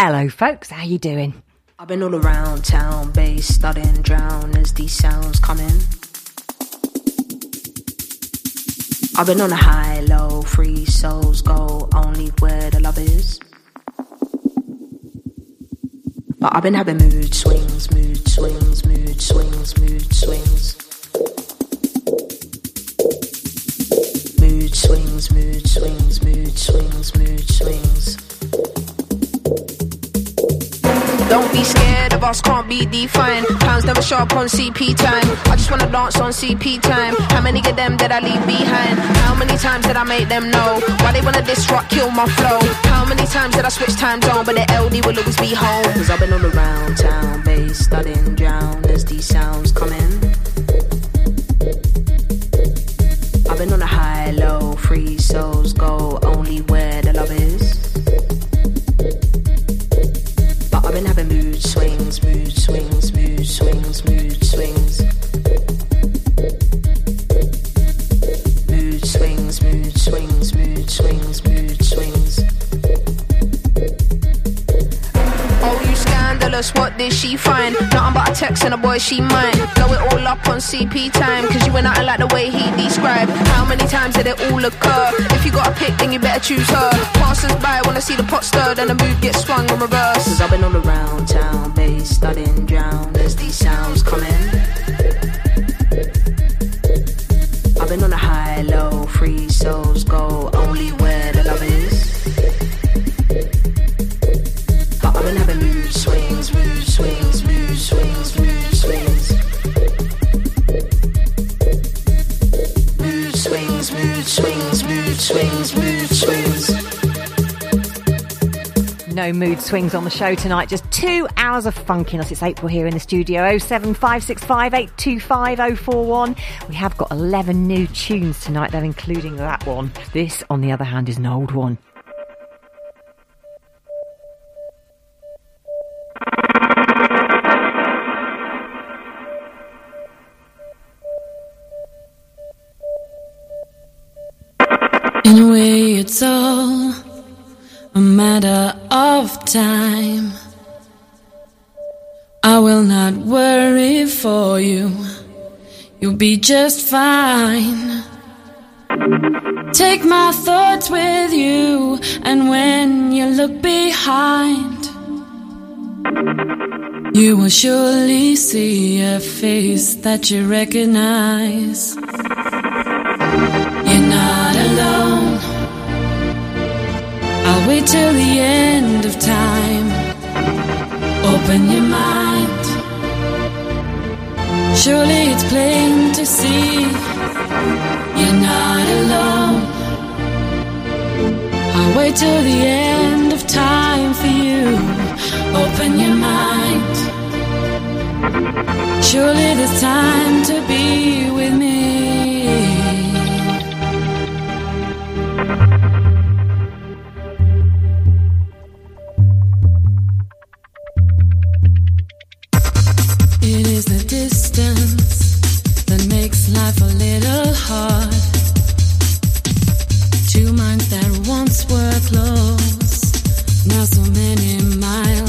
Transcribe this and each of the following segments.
Hello, folks. How you doing? I've been all around town, bass studying, drown as these sounds come in. I've been on a high, low, free souls go only where the love is. But I've been having mood swings, mood swings, mood swings, mood swings. Mood swings, mood swings, mood swings, mood swings. Don't be scared of us, can't be defined. Pounds never show up on CP time. I just wanna dance on CP time. How many of them did I leave behind? How many times did I make them know? Why they wanna disrupt, kill my flow? How many times did I switch time zone? But the LD will always be home. Cause I've been all around town, bass studying, drown as these sounds come in. I've been on a high, low, free souls go only where boy she mine. Blow it all up on CP time, cause you ain't nothing like the way he described. How many times did it all occur? If you got a pick, then you better choose her. Passers by wanna see the pot stirred and the mood gets swung in reverse. Cause I've been all around town, bass studying, drown as these sounds come swings on the show tonight. Just two hours of funkiness. It's April here in the studio. 07565825041. We have got 11 new tunes tonight, though, including that one. This, on the other hand, is an old one. A matter of time. I will not worry for you, you'll be just fine. Take my thoughts with you, and when you look behind, you will surely see a face that you recognize. Wait till the end of time. Open your mind. Surely it's plain to see you're not alone. I'll wait till the end of time for you. Open your mind. Surely there's time to be with me. Life a little hard. Two minds that once were close, now so many miles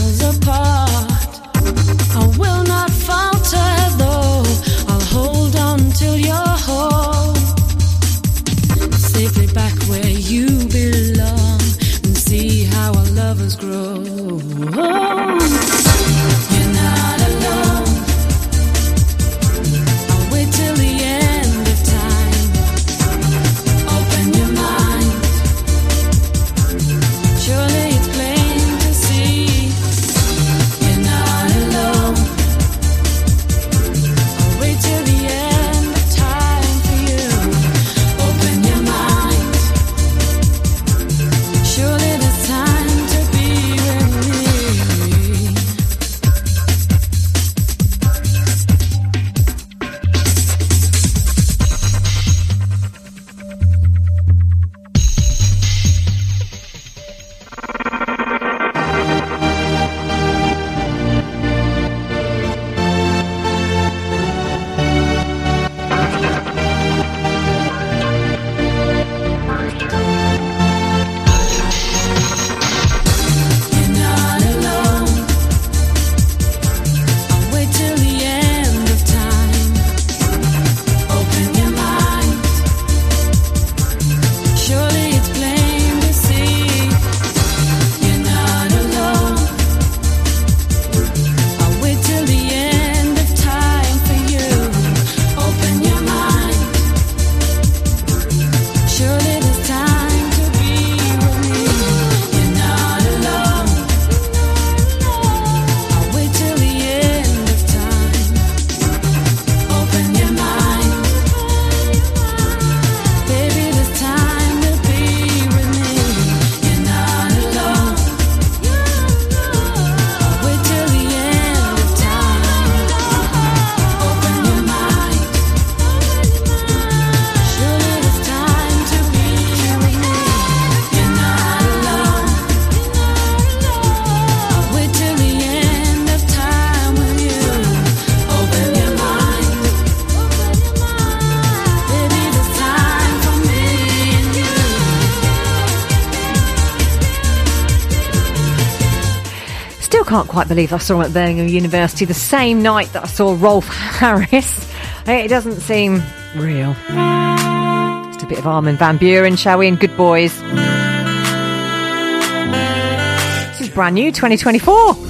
quite believe I saw him at Birmingham University the same night that I saw Rolf Harris. It doesn't seem real. Just a bit of Armin van Buuren, shall we? And good boys. This is brand new, 2024.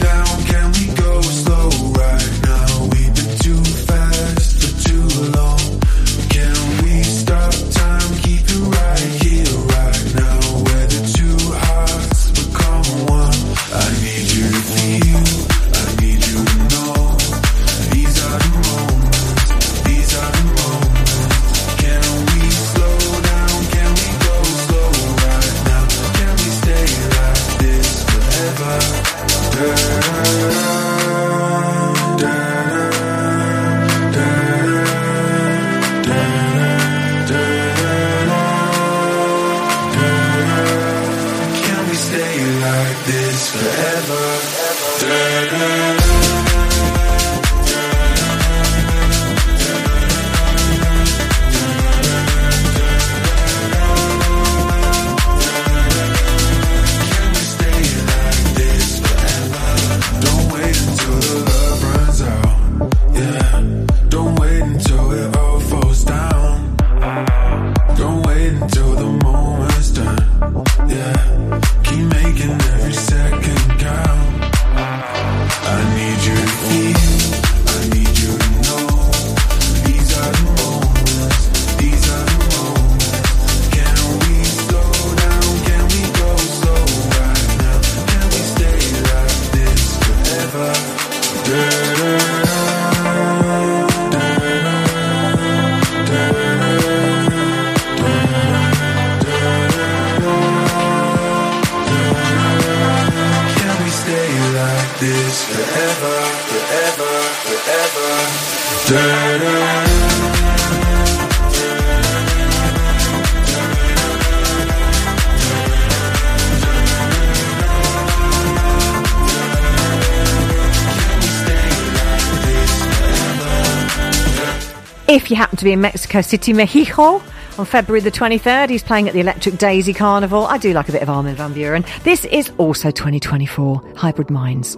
If you happen to be in Mexico City, Mexico, on February the 23rd, he's playing at the Electric Daisy Carnival. I do like a bit of Armin van Buuren. This is also 2024 Hybrid Minds.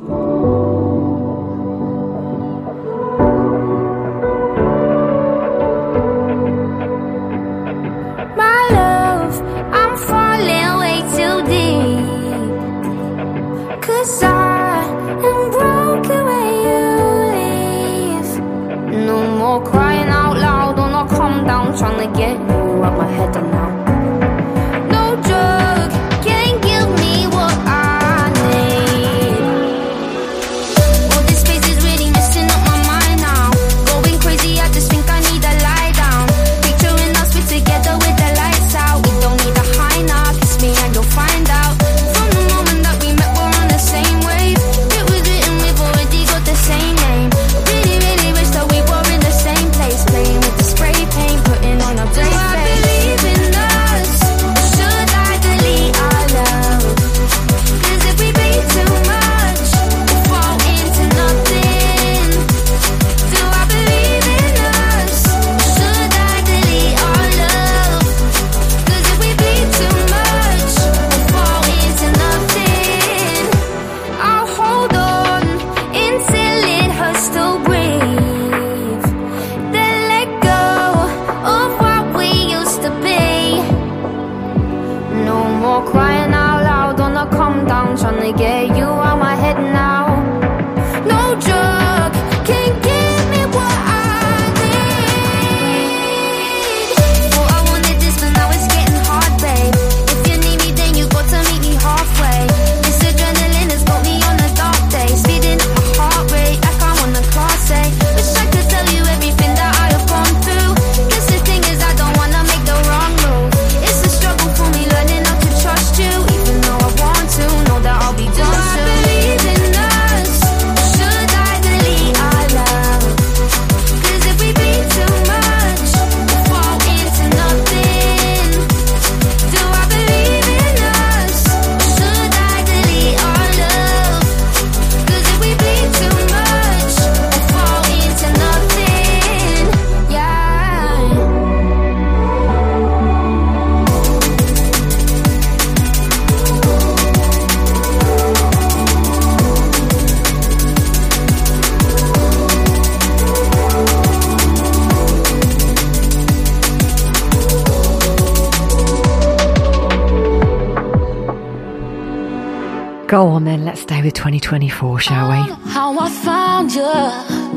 Go on then, let's stay with 2024, shall we? How I found you.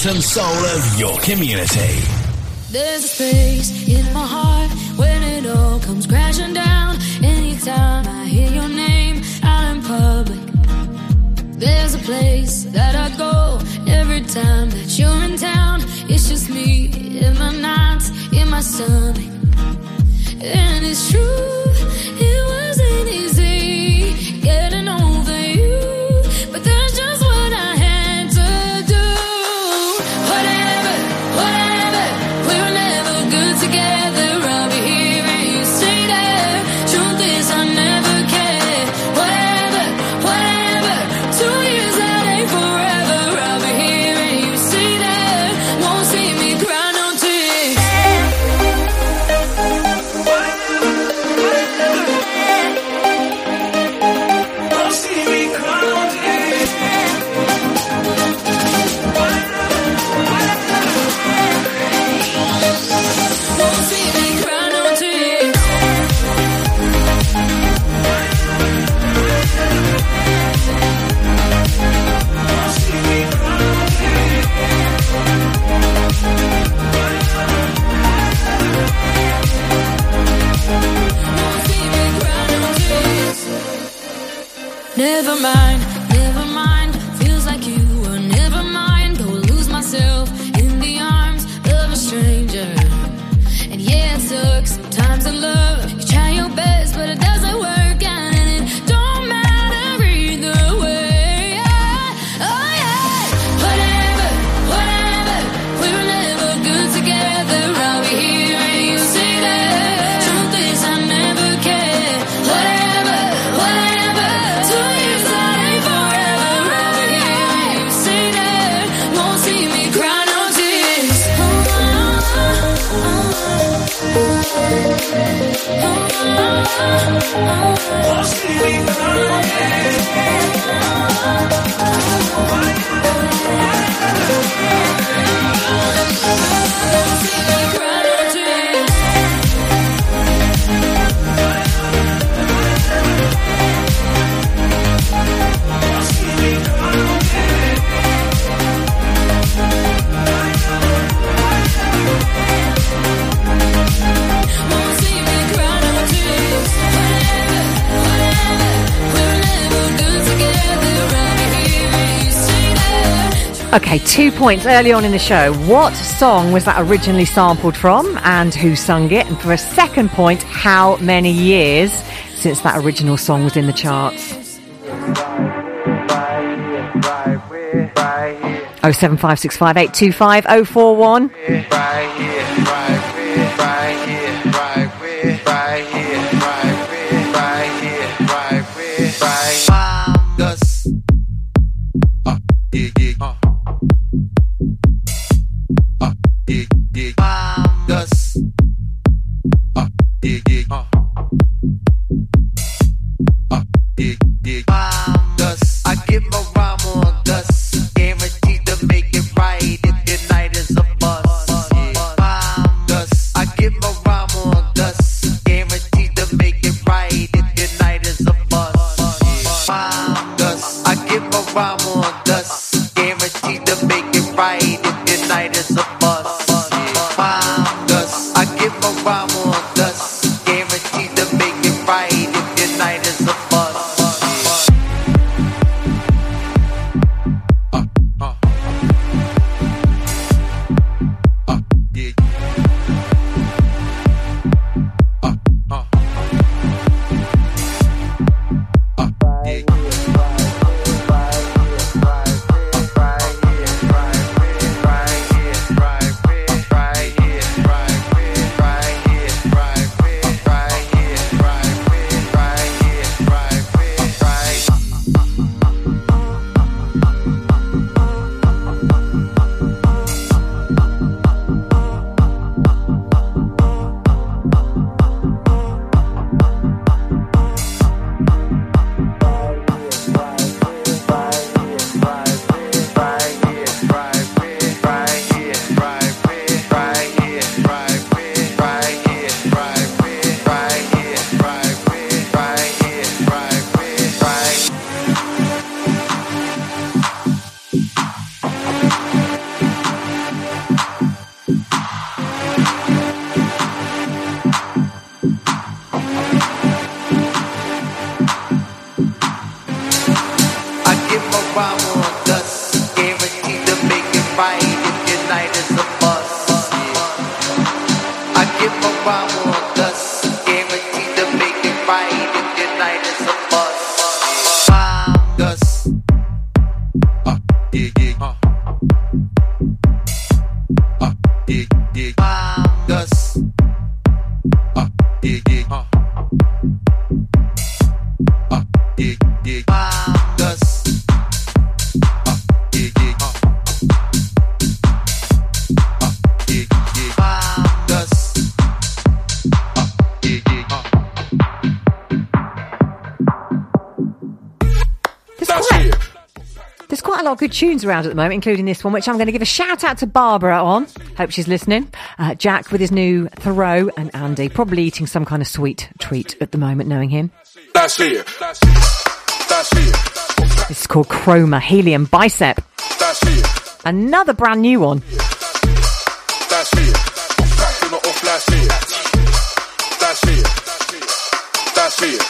heart and soul of your community. Of mind. Okay, two points early on in the show. What song was that originally sampled from and who sung it? And for a second point, how many years since that original song was in the charts? 07565825041. Around at the moment, including this one, which I'm going to give a shout out to Barbara on. Hope she's listening. Uh, Jack with his new Thoreau, and Andy probably eating some kind of sweet treat at the moment, knowing him. That's it. That's it. That's it. This is called Chroma Helium Bicep. Another brand new one. That's it.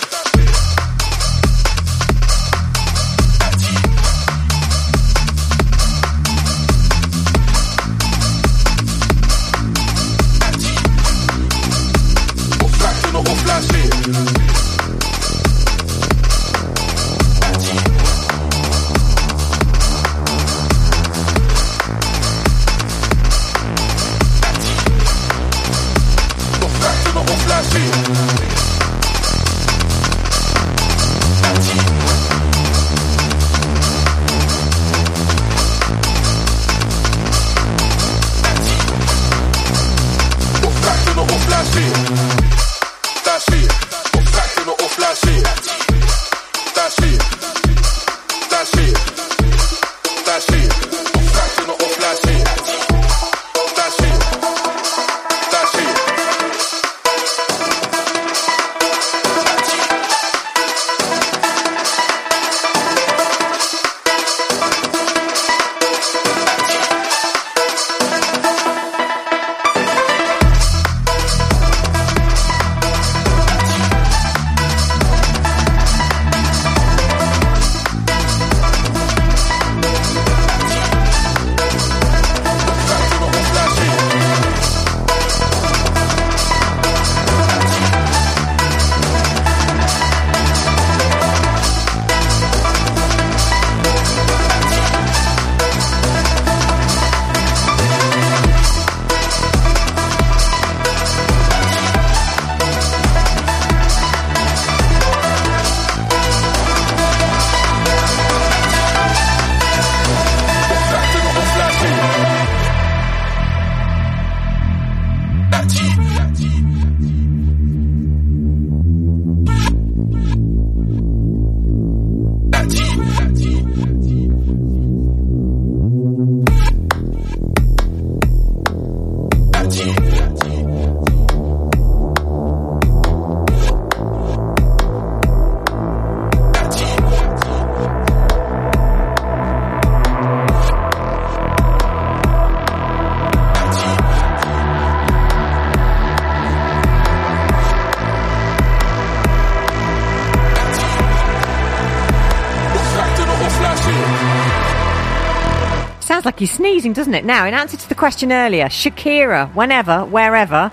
Sneezing, doesn't it? Now, in answer to the question earlier, Shakira, whenever, wherever,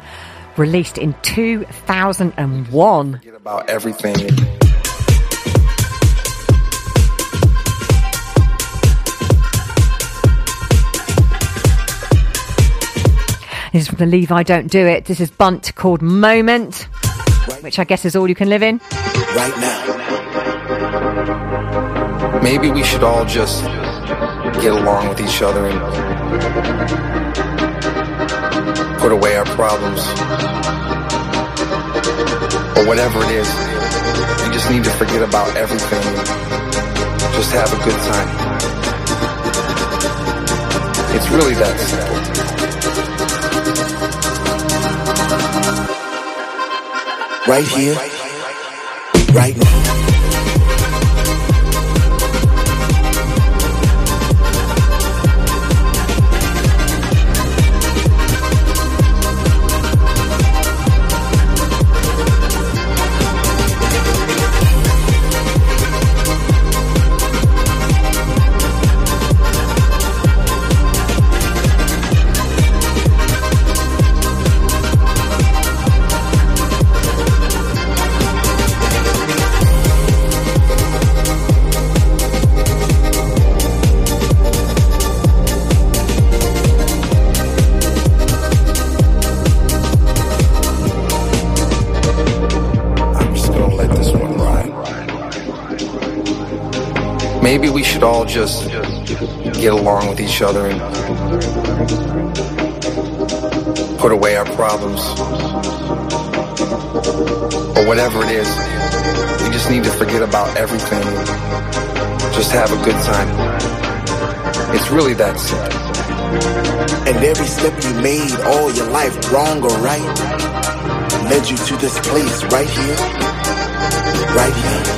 released in 2001. Forget about everything. This is from the Levi Don't Do It. This is Bunt called Moment, which I guess is all you can live in. right now. Maybe we should all just get along with each other and put away our problems. Or whatever it is. We just need to forget about everything just have a good time. It's really that simple. Right here, right now. Maybe we should all just get along with each other and put away our problems. Or whatever it is. We just need to forget about everything just have a good time. It's really that simple. And every step you made all your life, wrong or right, led you to this place right here, right here,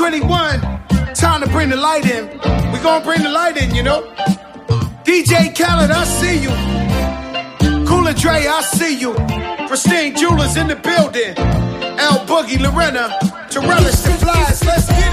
21, time to bring the light in. We gonna bring the light in, you know? DJ Khaled, I see you. Cool & Dre, I see you. Pristine Jewelers in the building. L Boogie, Lorena, to relish the flies, let's get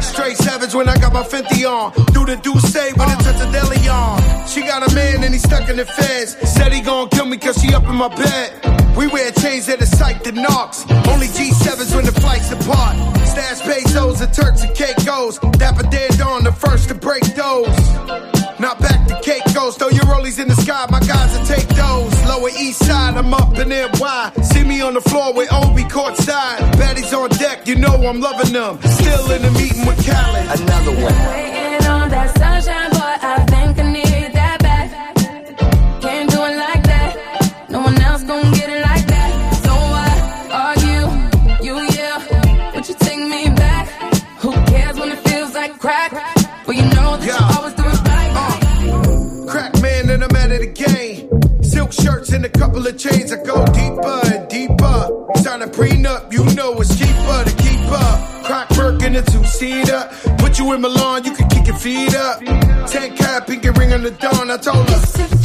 Straight savage when I got my Fenty on. Do the do say when it touch the deli on. She got a man and he stuck in the feds. Said he gon' kill me cause she up in my bed. We wear chains that are psyched and knocks. Only G7s when the flights apart. Stash pesos and Turks and Caicos. Dapper dead on the first to break those. Not back to Caicos, throw your rollies in the sky, my guys will take. Lower east side, I'm up in NY. See me on the floor with Obi courtside. Baddies on deck, you know I'm loving them. Still in the meeting with Khaled. Another one. Waiting on that sunshine, boy, I think I need that back. Can't do it like that. No one else gon' get it like that. So why are you, you, yeah? Would you take me back? Who cares when it feels like crack? Well, you know that shirts and a couple of chains. I go deeper and deeper. Sign a prenup, you know it's cheaper to keep up. Crack work in a two seater. Put you in Milan, you can kick your feet up. Ten cap, pinky ring on the dawn. I told her.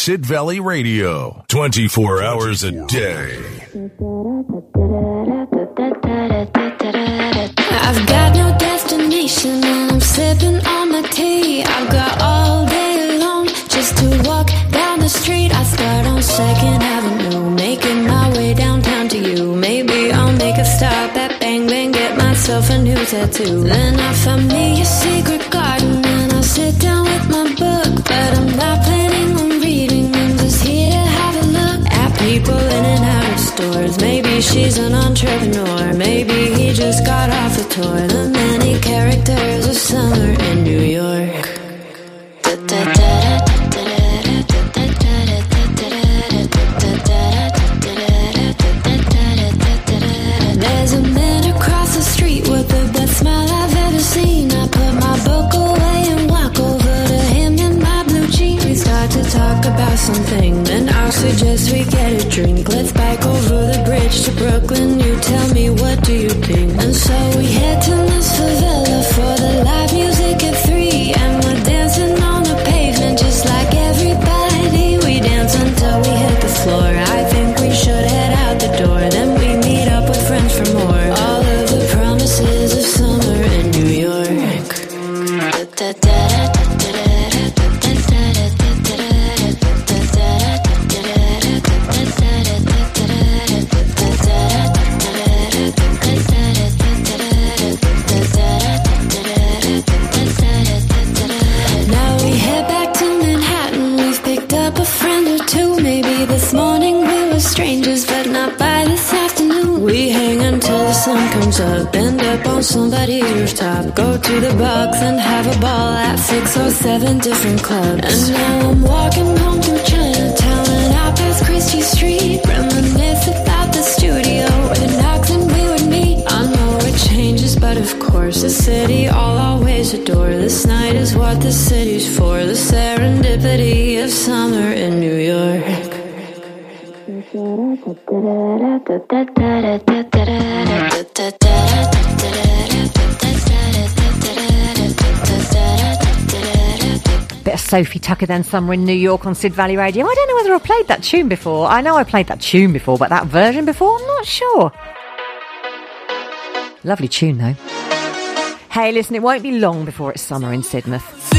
Sid Valley Radio, 24 hours a day. I've got no destination and I'm sipping on my tea. I've got all day long just to walk down the street. I start on Second Avenue, making my way downtown to you. Maybe I'll make a stop at Bang Bang, get myself a new tattoo. Then I find me a secret garden and I sit down with my book, but I'm not playing. Maybe she's an entrepreneur. Maybe he just got off the tour. The many characters of summer in New York. There's a man across the street with the best smile I've ever seen. I put my book away and walk over to him in my blue jeans. We start to talk about something, and I suggest we get. so Sofi Tukker Then Summer in New York on Sid Valley Radio. I don't know whether I played that tune before. I know I played that tune before, but that version before, I'm not sure. Lovely tune though. Hey, listen, it won't be long before it's summer in Sidmouth.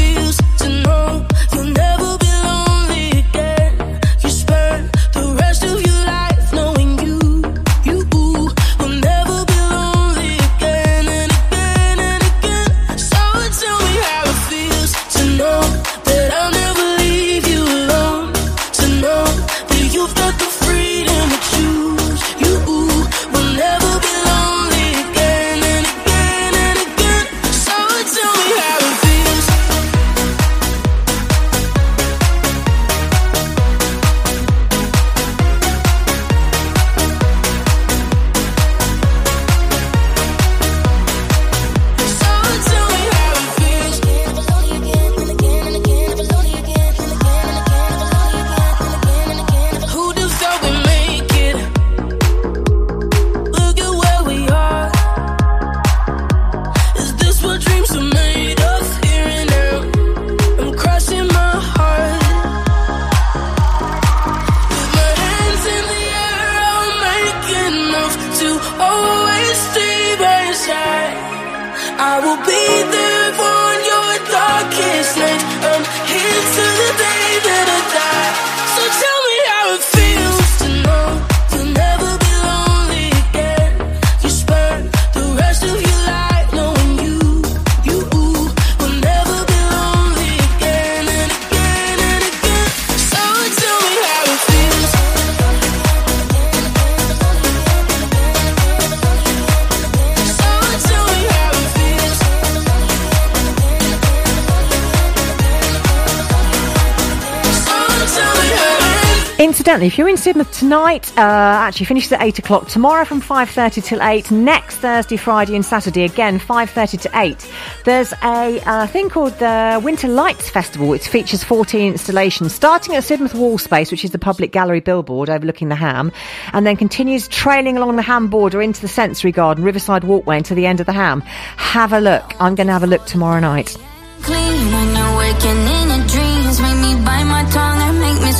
Incidentally, if you're in Sidmouth tonight, uh, actually finishes at 8 o'clock. Tomorrow from 5.30 till 8. Next Thursday, Friday and Saturday, again, 5.30 to 8. There's a uh, thing called the Winter Lights Festival, which features 14 installations, starting at Sidmouth Wall Space, which is the public gallery billboard overlooking the Ham, and then continues trailing along the Ham border into the Sensory Garden, Riverside Walkway, until the end of the Ham. Have a look. I'm going to have a look tomorrow night.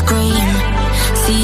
clean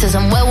giving me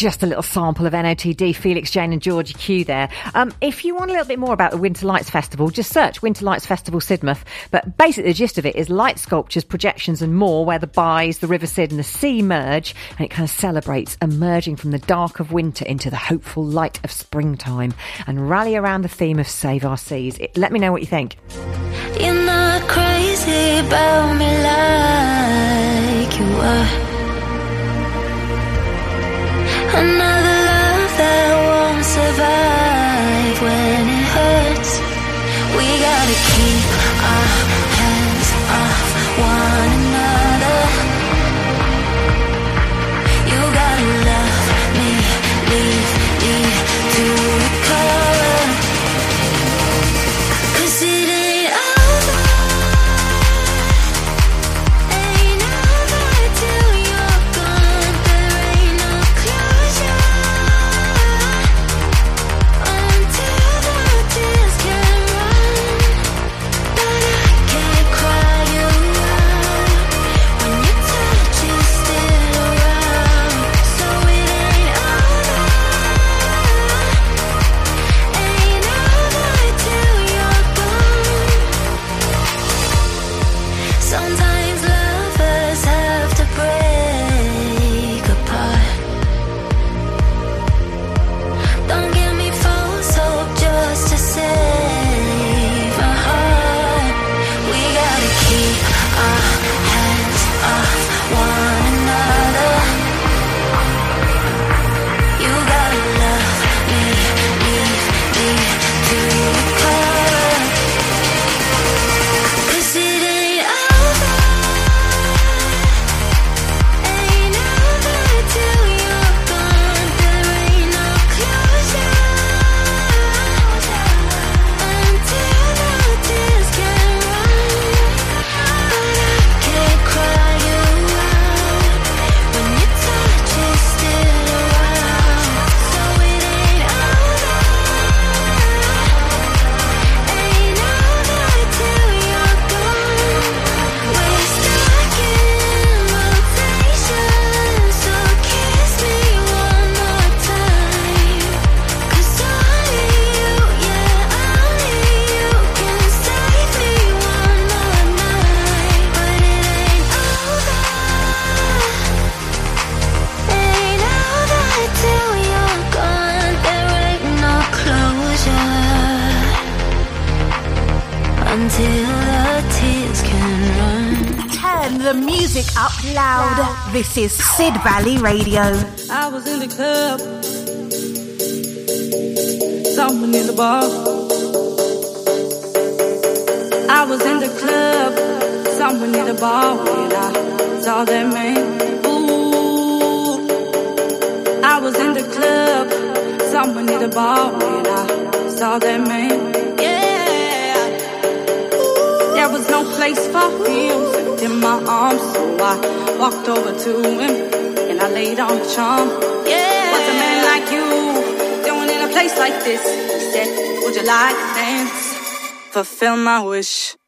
Just a little sample of NOTD, Felix Jaehn and Georgia Ku there. Um, if you want a little bit more about the Winter Lights Festival, just search Winter Lights Festival Sidmouth. But basically, the gist of it is light sculptures, projections, and more where the Byes, the River Sid, and the sea merge, and it kind of celebrates emerging from the dark of winter into the hopeful light of springtime and rally around the theme of Save Our Seas. It, let me know what you think. You're not crazy about me like you are. Another love that won't survive when it hurts. We gotta keep our This is Sid Valley Radio. I was in the club. Someone in the bar. I was in the club. Someone in the bar when I saw that man. Ooh. I was in the club. Someone in the bar when I saw that man. Yeah. There was no place for him my arms, so I walked over to him and I laid on the charm. Yeah. What's a man like you doing in a place like this? He said, Would you like to dance? Fulfill my wish.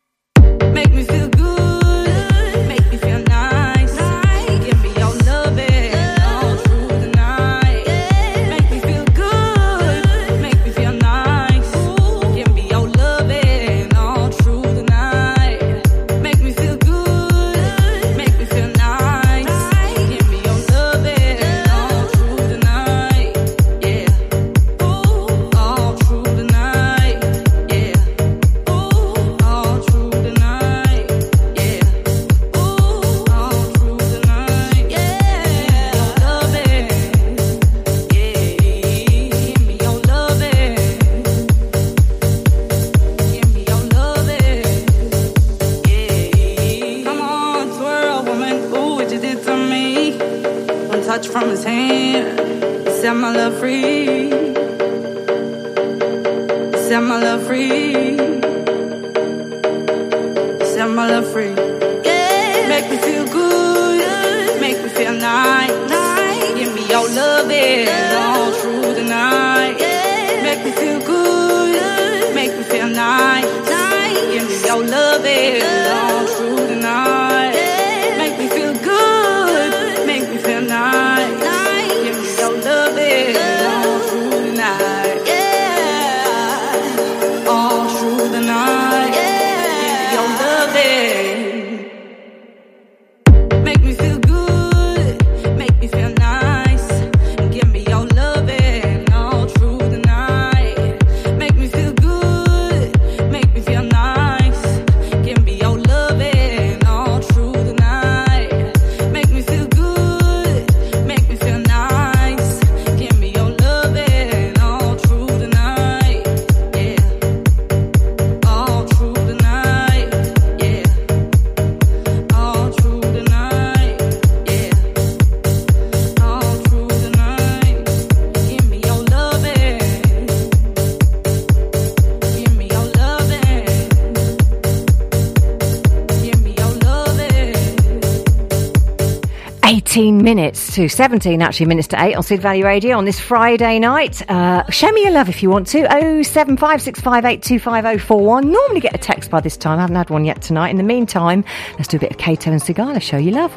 minutes to 17, actually, minutes to 8 on Sid Valley Radio on this Friday night. Uh, show me your love if you want to. 07565825041. Normally get a text by this time. I haven't had one yet tonight. In the meantime, let's do a bit of Kato and Sigala. Show you love.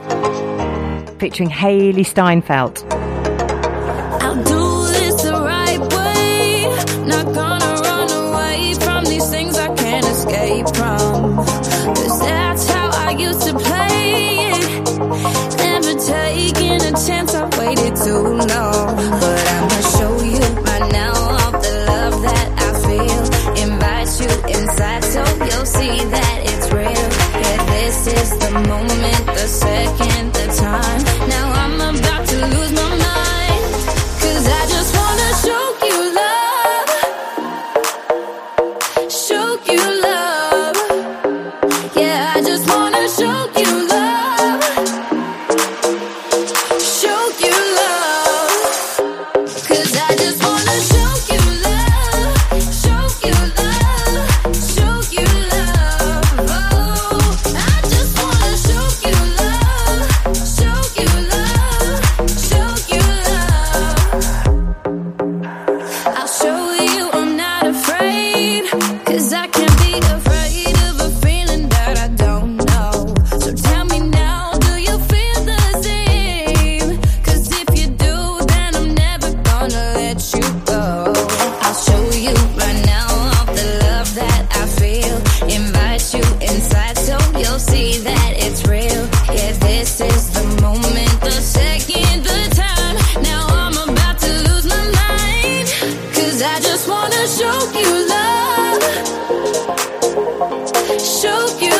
Featuring Hailee Steinfeld. wanna show you love, show you.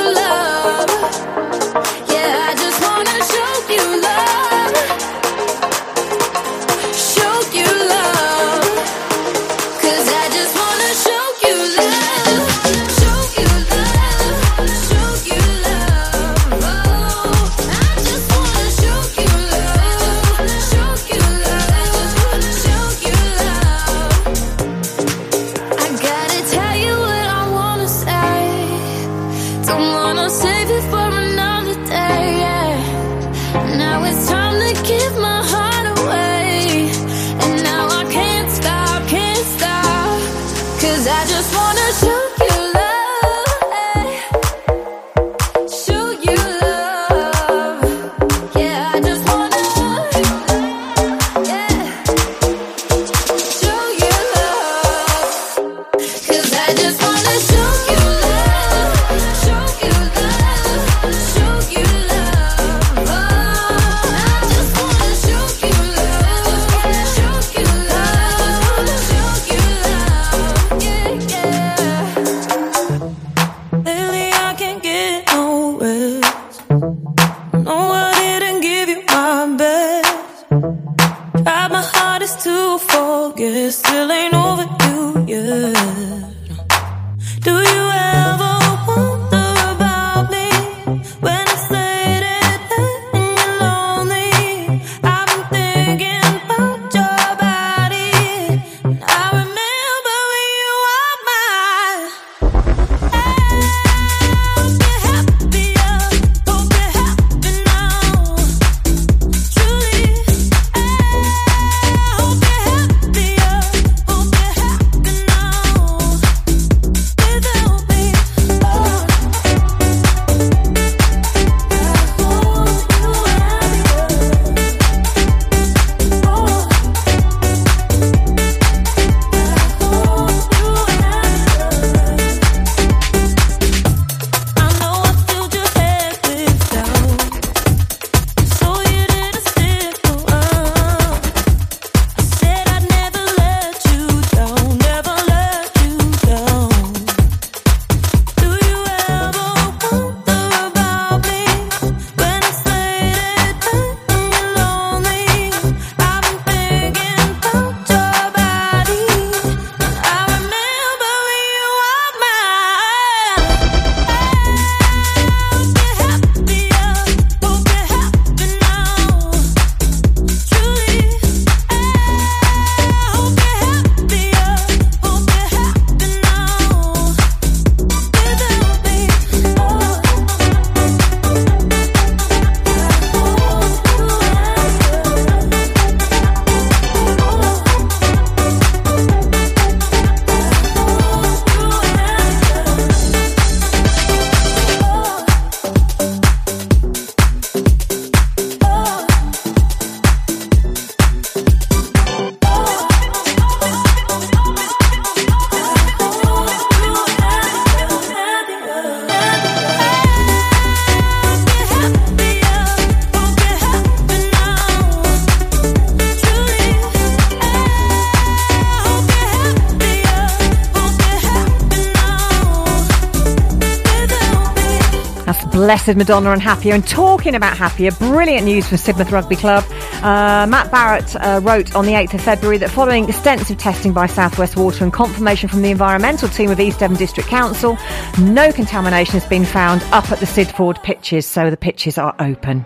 Blessed Madonna and Happier. And talking about Happier, brilliant news from Sidmouth Rugby Club. Uh, Matt Barrett uh, wrote on the 8th of February that following extensive testing by Southwest Water and confirmation from the environmental team of East Devon District Council, no contamination has been found up at the Sidford pitches, so the pitches are open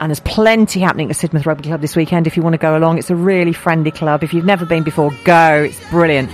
and there's plenty happening at Sidmouth Rugby Club this weekend if you want to go along. It's a really friendly club. If you've never been before, go. It's brilliant.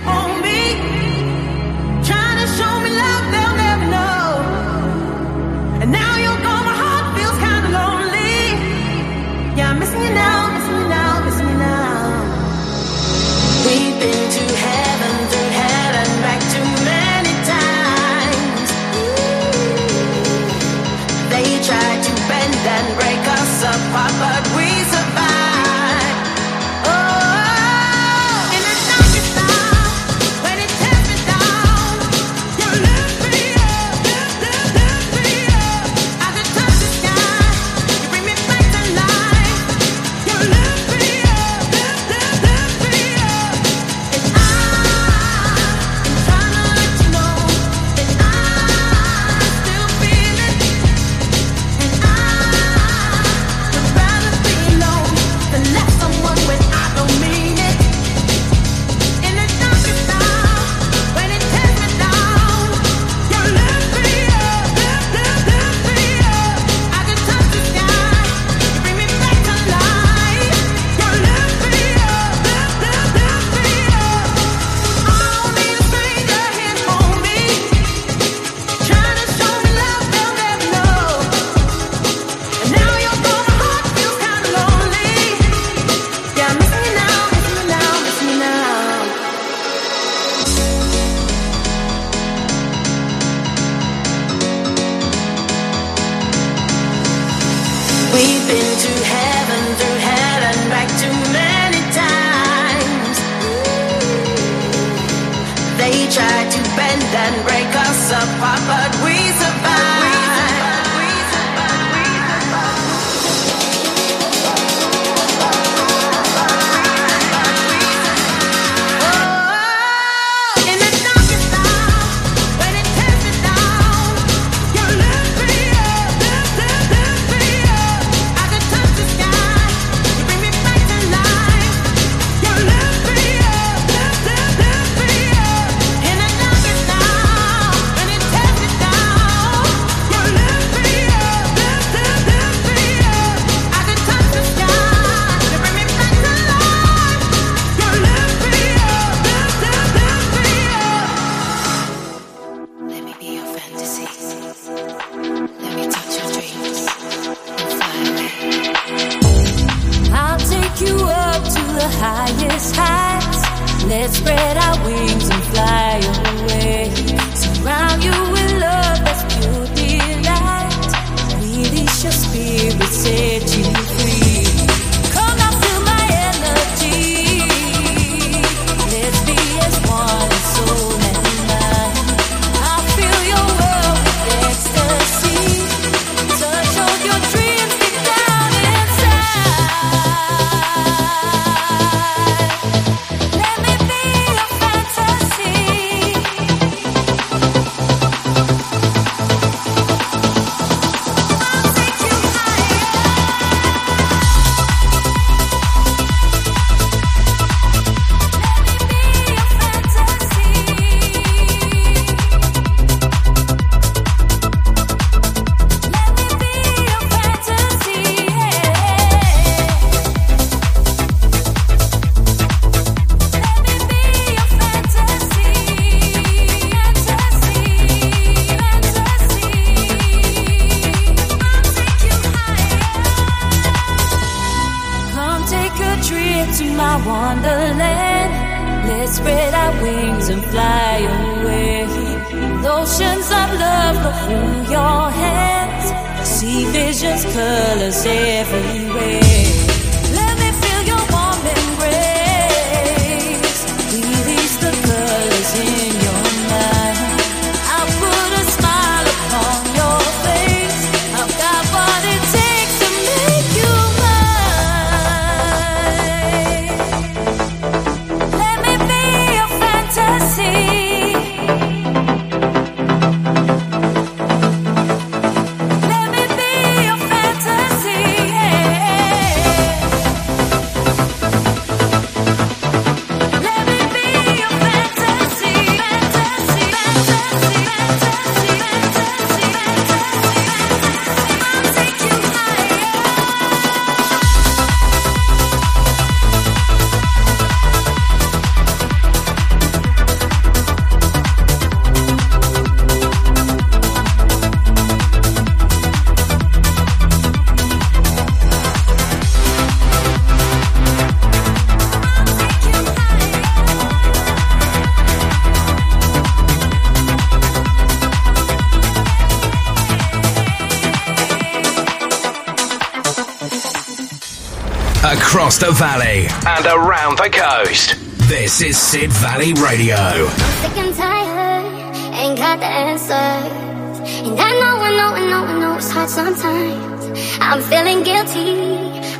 the valley and around the coast. This is Sid Valley Radio. I'm sick and tired, ain't got the answers. And I know, I know, I know, I know it's hard sometimes. I'm feeling guilty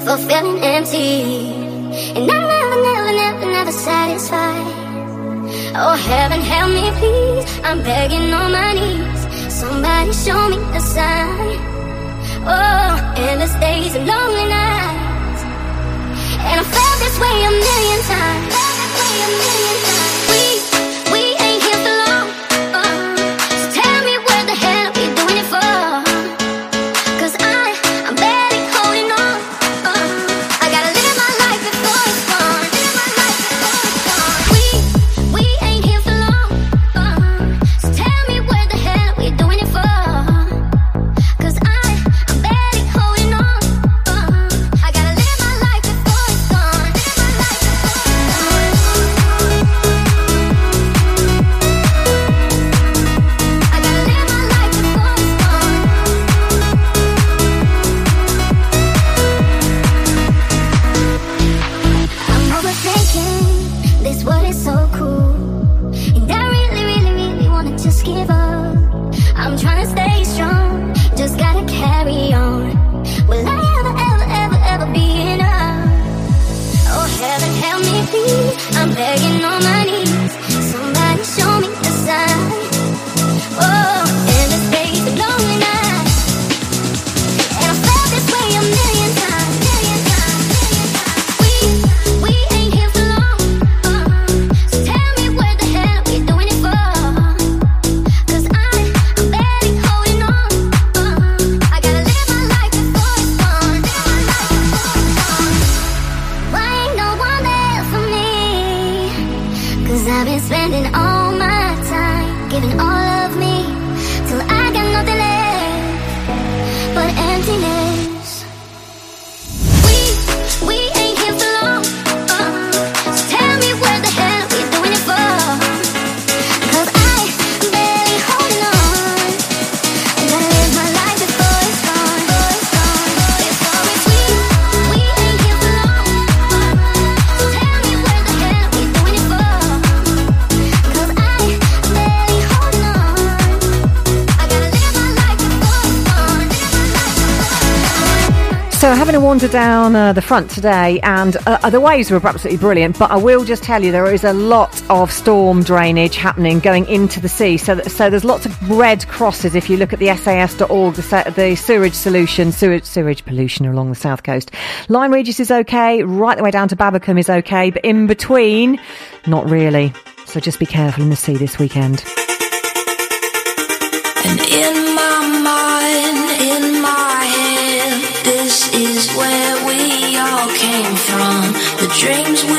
for feeling empty. And I'm never, never, never, never satisfied. Oh, heaven, help me, please. I'm begging on my knees. Somebody show me a sign. Oh, endless days and lonely nights way a million times. Love way a million times. Wander down uh, the front today, and uh, the waves were absolutely brilliant. But I will just tell you, there is a lot of storm drainage happening going into the sea. So, so there's lots of red crosses. If you look at the SAS.org, the, the sewage solution, sewage, sewage pollution along the south coast. Lyme Regis is okay, right the way down to Babbacombe is okay, but in between, not really. So just be careful in the sea this weekend. Is where we all came from. The dreams we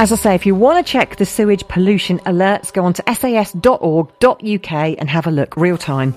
As I say, if you want to check the sewage pollution alerts, go on to sas.org.uk and have a look real time.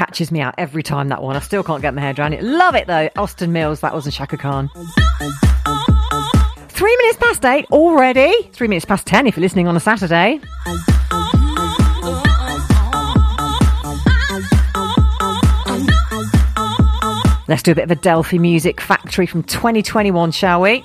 Catches me out every time, that one. I still can't get my head around it. Love it, though. Austin Mills, that wasn't Chaka Khan. Three minutes past eight already. Three minutes past ten if you're listening on a Saturday. Let's do a bit of a Delphi Music Factory from 2021, shall we?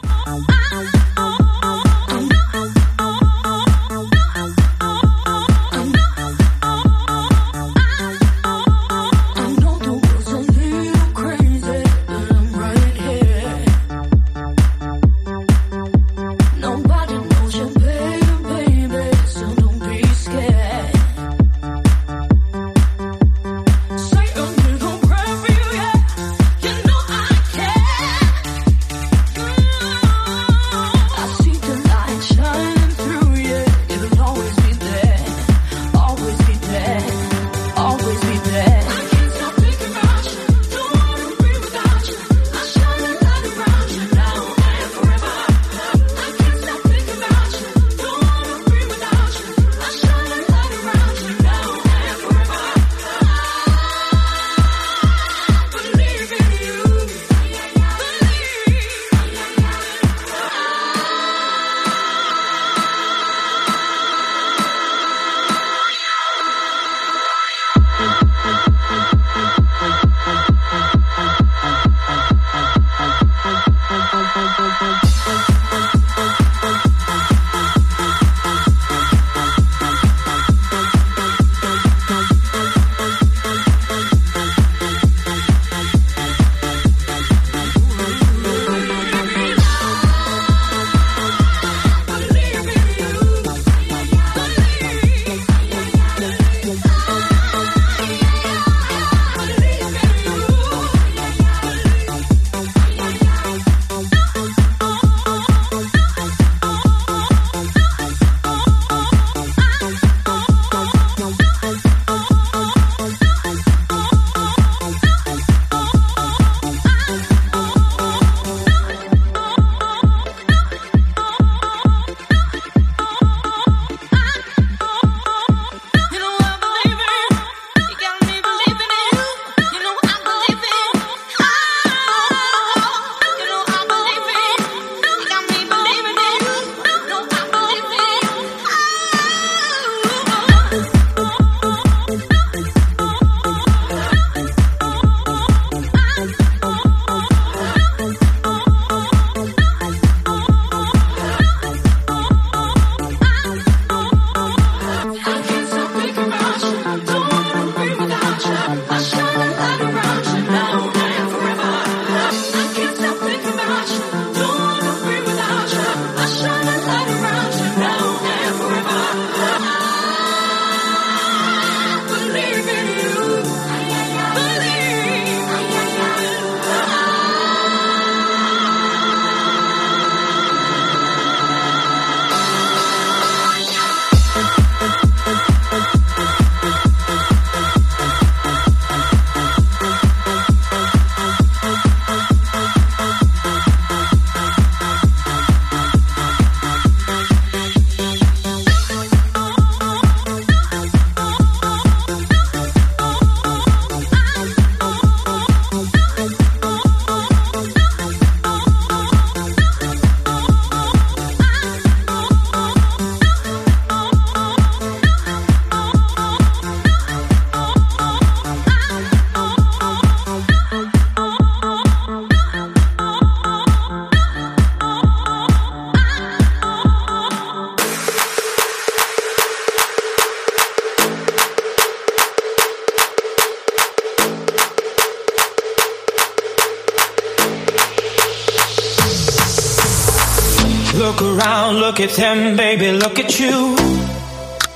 At them, baby, look at you.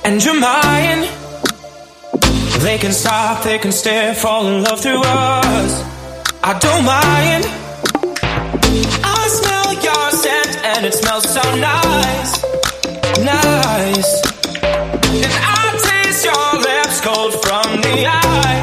And you're mine. They can stop, they can stare, fall in love through us. I don't mind. I smell your scent and it smells so nice. Nice. And I taste your lips cold from the eyes.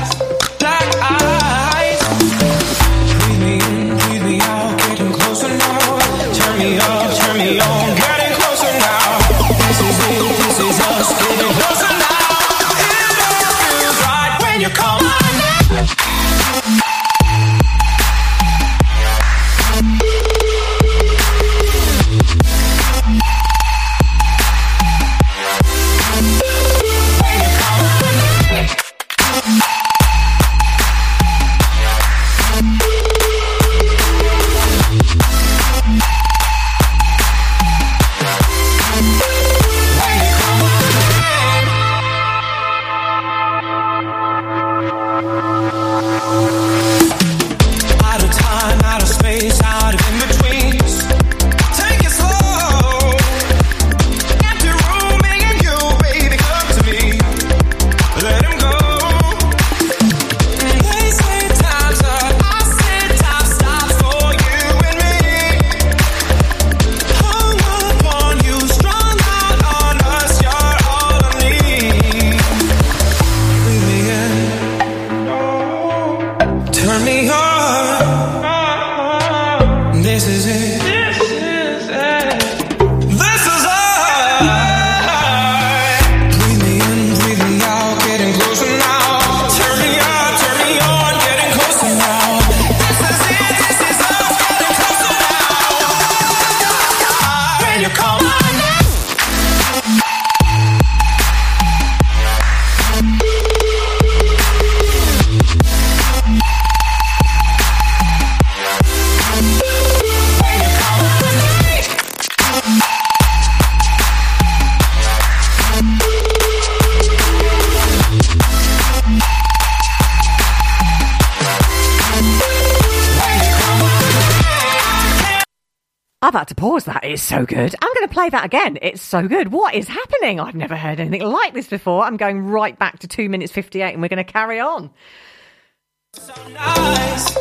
is so good. I'm going to play that again. It's so good. What is happening? I've never heard anything like this before. I'm going right back to 2 minutes 58 and we're going to carry on. So nice,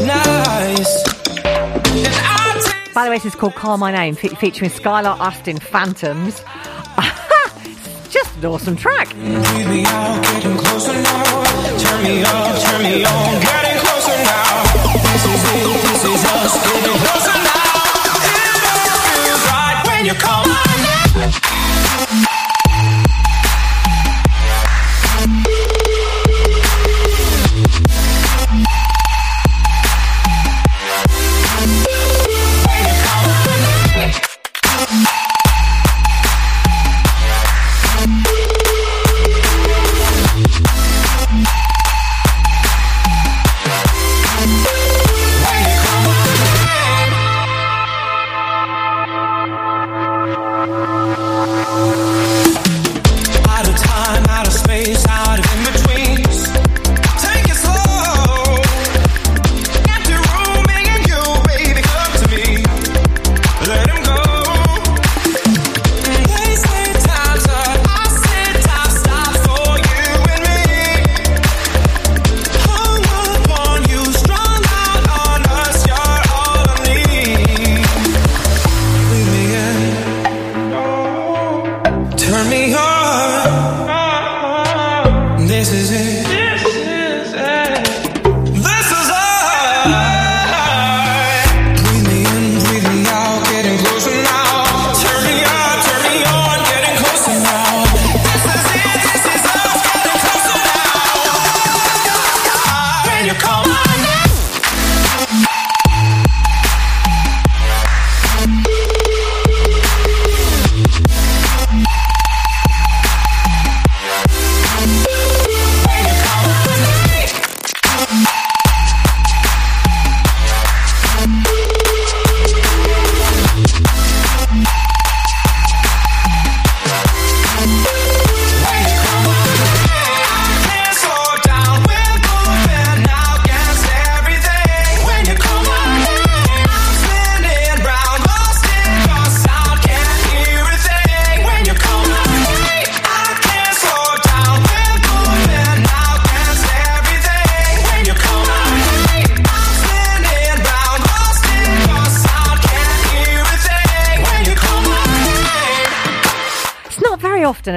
nice. By the way, this is called Call My Name, fe- featuring Skylar Astin Phantoms. Just an awesome track. Now, you call my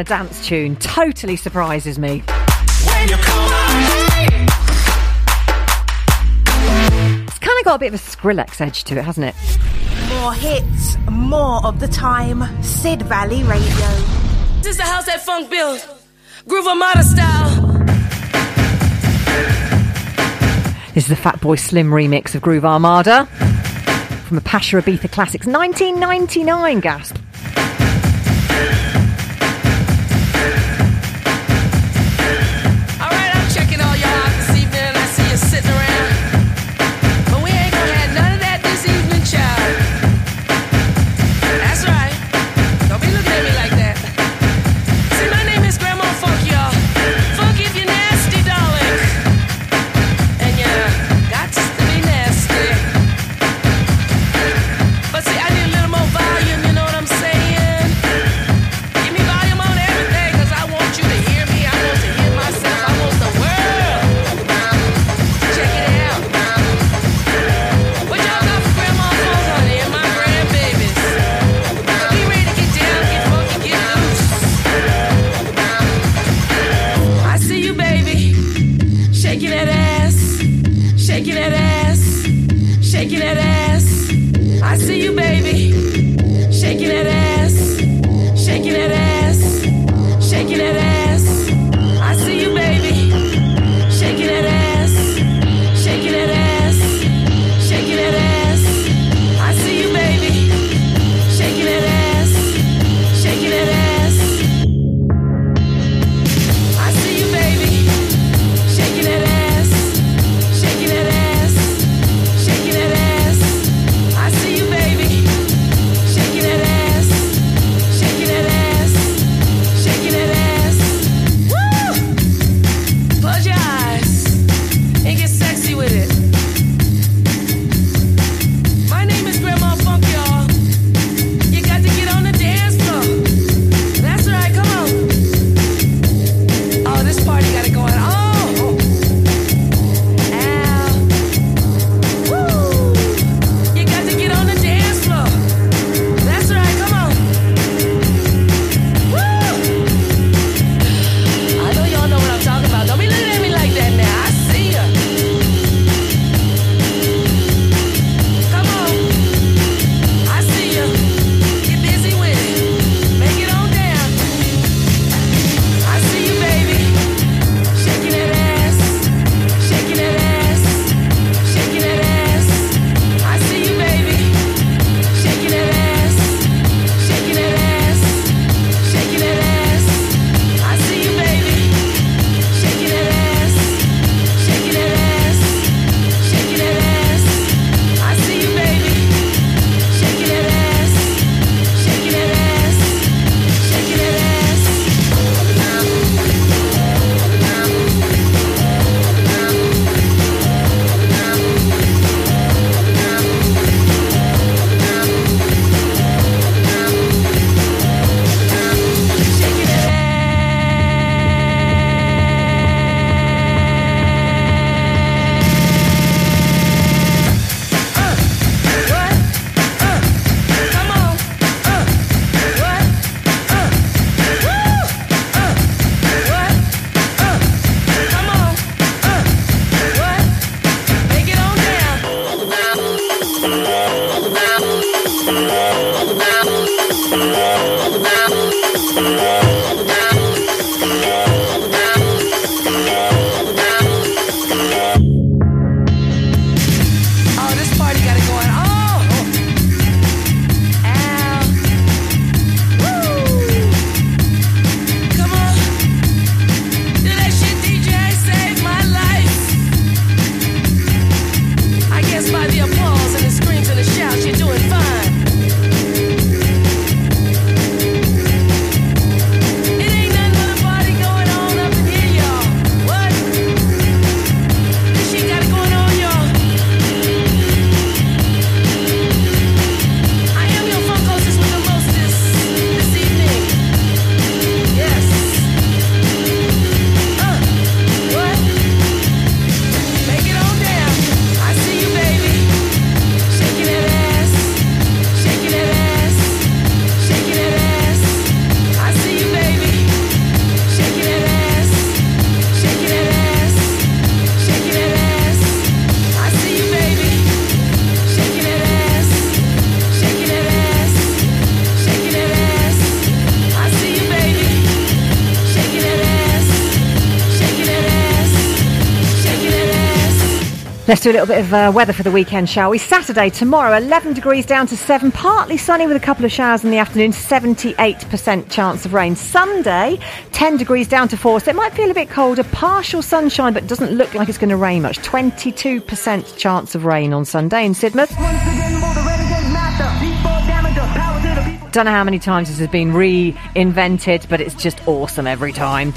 dance tune totally surprises me. It's kind of got a bit of a Skrillex edge to it, hasn't it? More hits, more of the time. Sid Valley Radio. This is the house that funk built, groove Armada style. This is the Fatboy Slim remix of Groove Armada from the Pacha Ibiza Classics 1999 gasp. Let's do a little bit of uh, weather for the weekend, shall we? Saturday, tomorrow, 11 degrees down to 7, partly sunny with a couple of showers in the afternoon, 78% chance of rain. Sunday, 10 degrees down to 4, so it might feel a bit colder, partial sunshine, but doesn't look like it's going to rain much. 22% chance of rain on Sunday in Sidmouth. Don't know how many times this has been reinvented, but it's just awesome every time.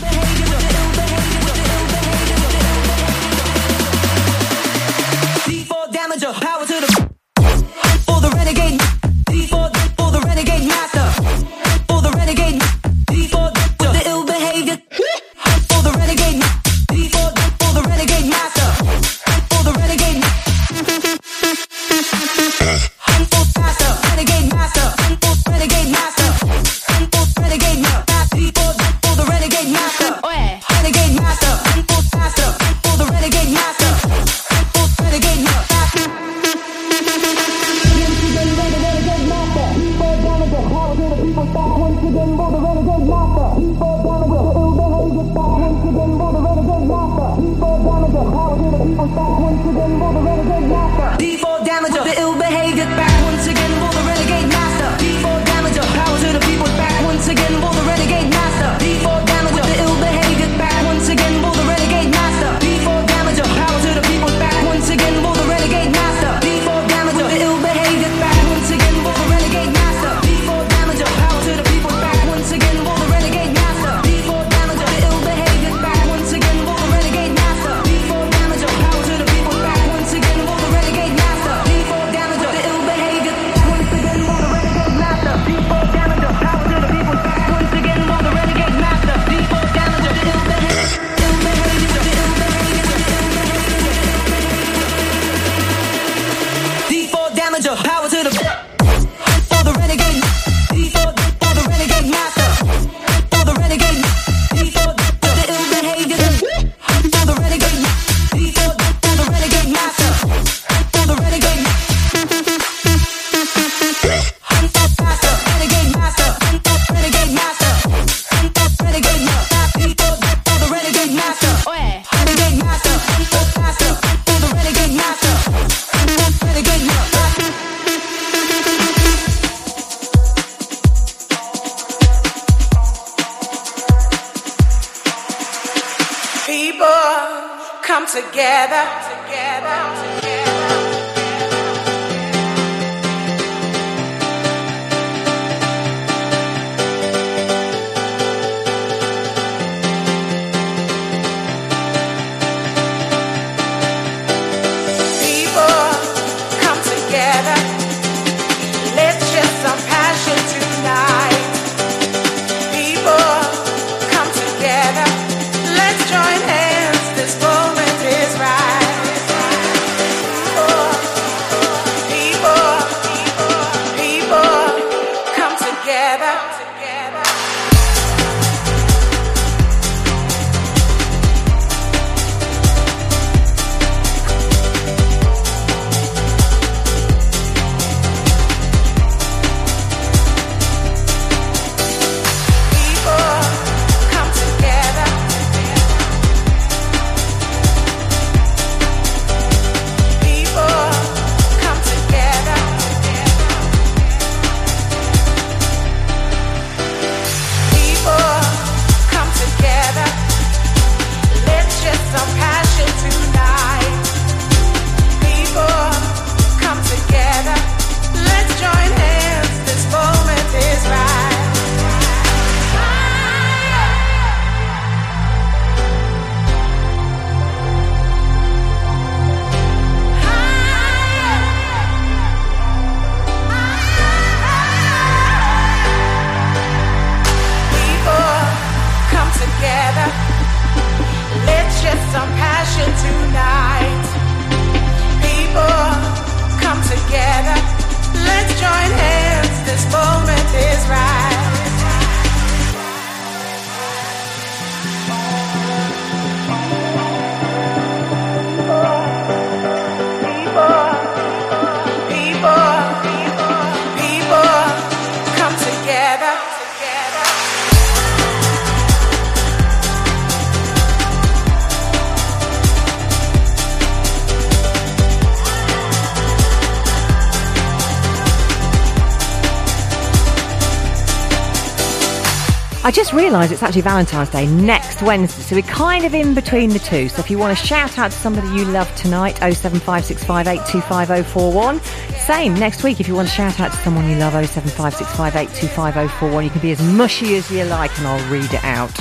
Realise realised it's actually Valentine's Day next Wednesday, so we're kind of in between the two. So if you want to shout out to somebody you love tonight, 07565825041. Same next week if you want to shout out to someone you love, 07565825041. You can be as mushy as you like and I'll read it out.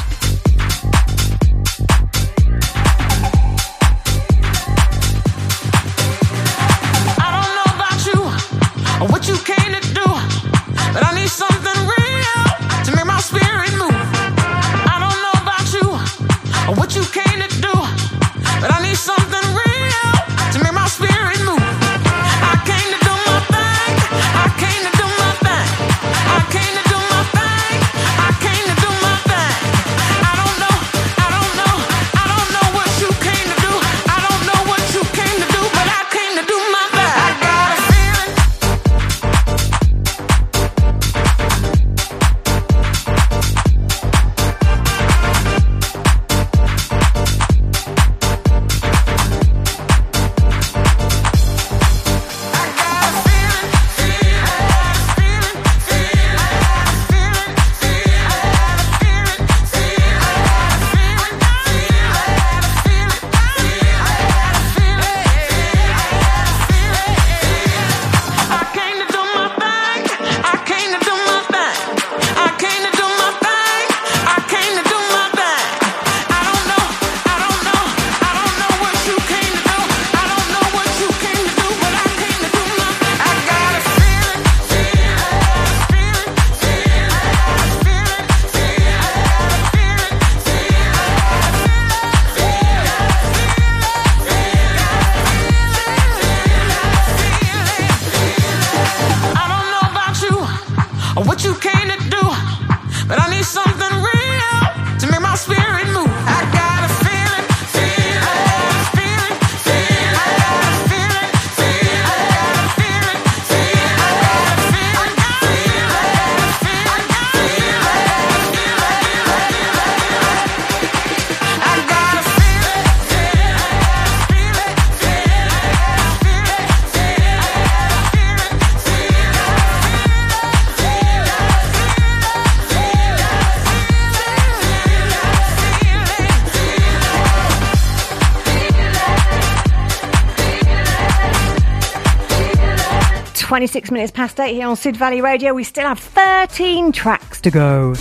Twenty-six minutes past eight here on Sid Valley Radio. We still have 13 tracks to go.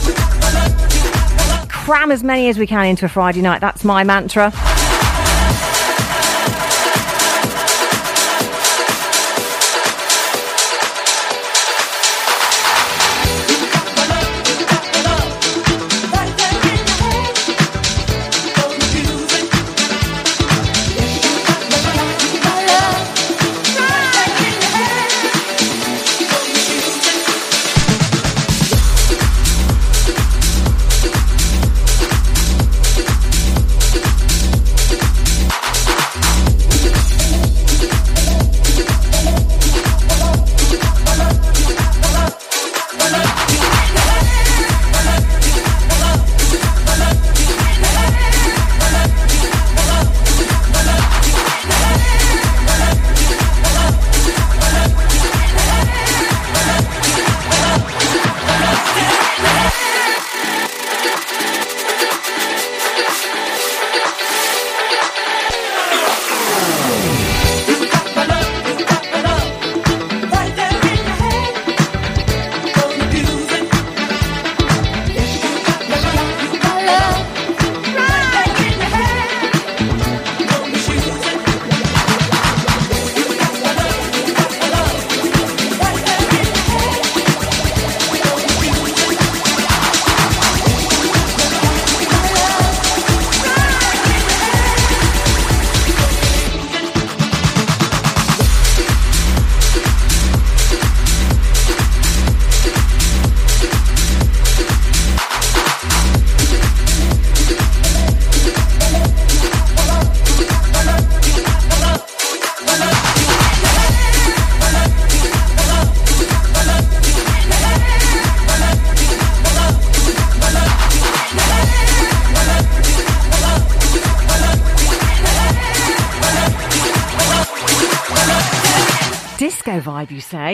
Cram as many as we can into a Friday night. That's my mantra.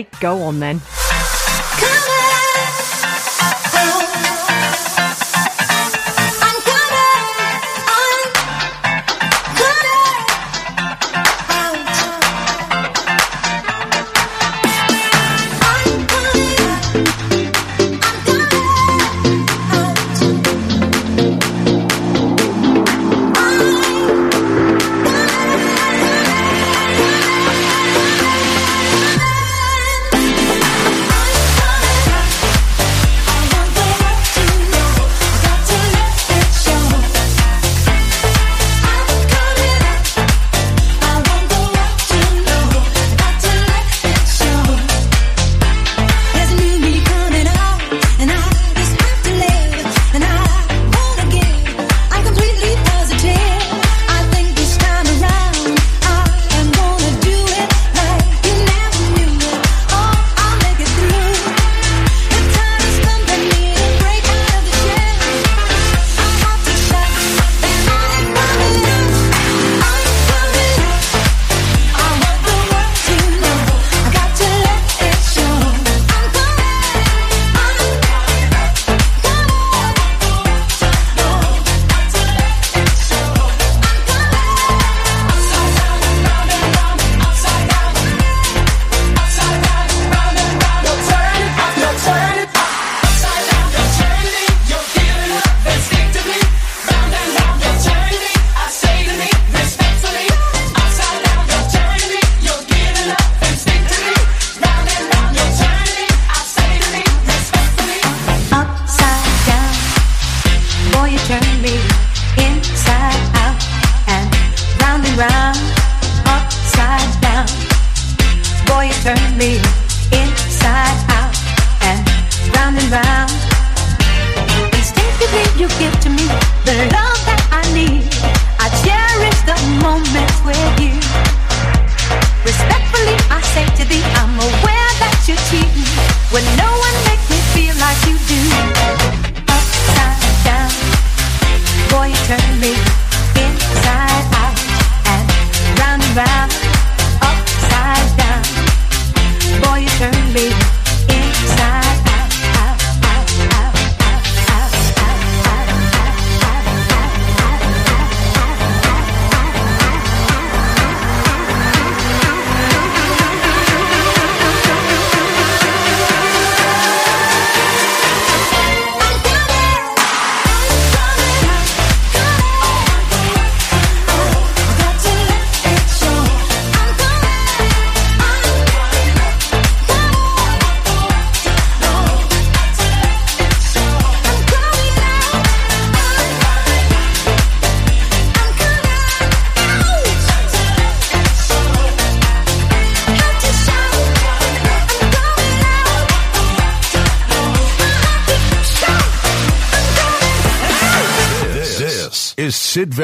Go on then.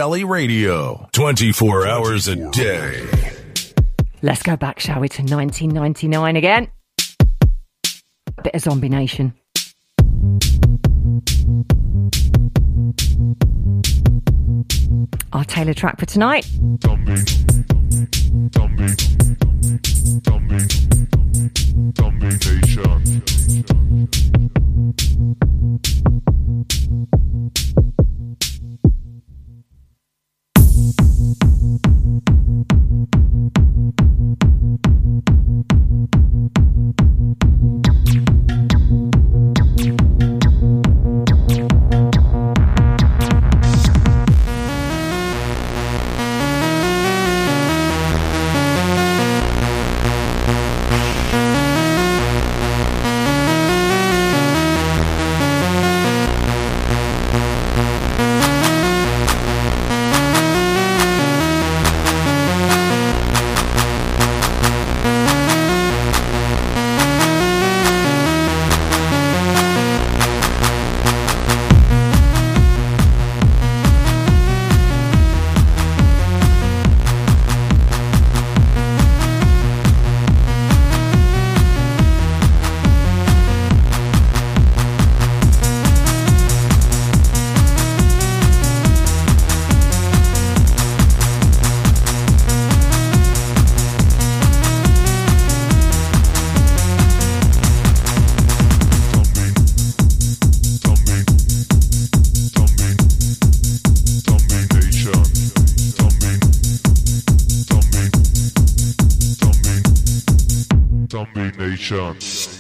Valley Radio. 24 hours a day. Let's go back, shall we, to 1999 again? A Bit of Zombie Nation. Our Taylor track for tonight. Domination. And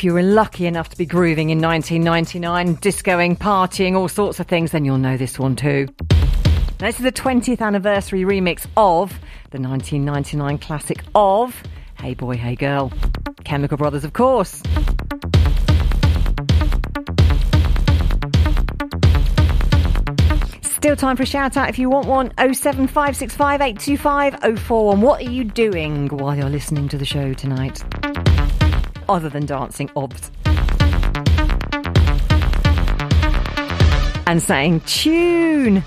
if you were lucky enough to be grooving in 1999, discoing, partying, all sorts of things, then you'll know this one too. This is the 20th anniversary remix of the 1999 classic of Hey Boy, Hey Girl. Chemical Brothers, of course. Still time for a shout out if you want one. 07565 825 041. What are you doing while you're listening to the show tonight? Other than dancing, obs. And saying tune.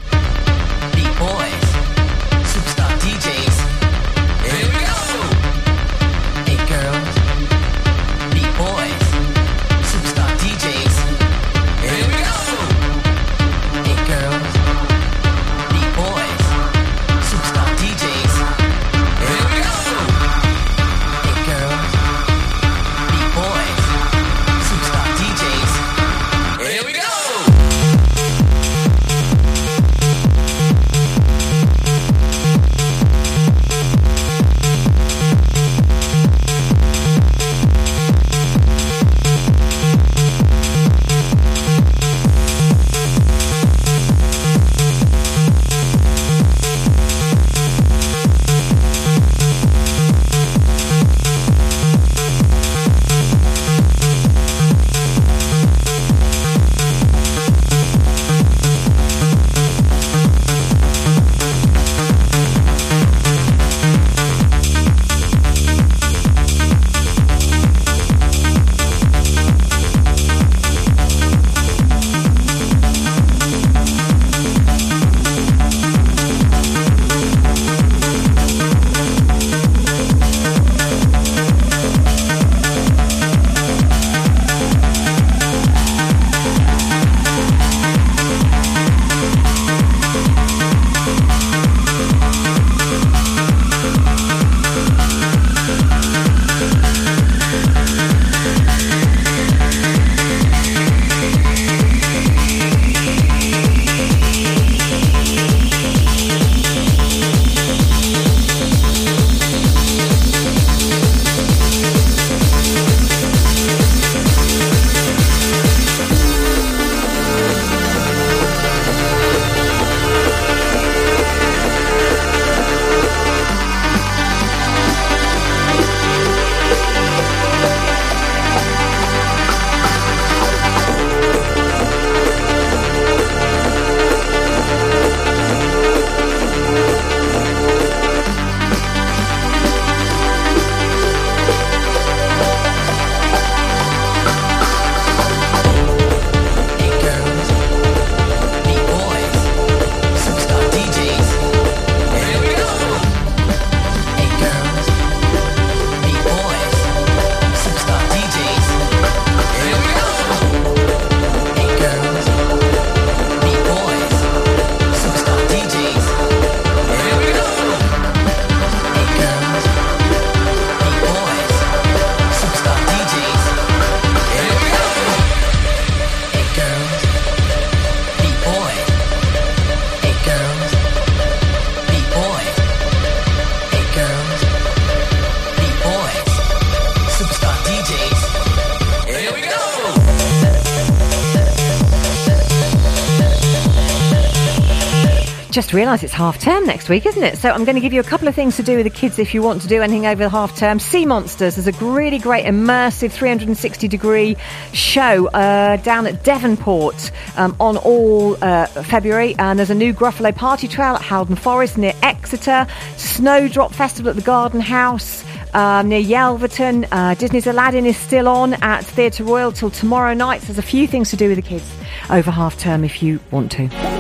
Just realised it's half term next week, isn't it? So I'm going to give you a couple of things to do with the kids if you want to do anything over the half term. Sea Monsters is a really great immersive 360 degree show uh, down at Devonport um, on all uh, February. And there's a new Gruffalo Party Trail at Haldon Forest near Exeter, Snowdrop Festival at the Garden House. Um, near Yelverton, uh, Disney's Aladdin is still on at Theatre Royal till tomorrow night. So there's a few things to do with the kids over half term if you want to.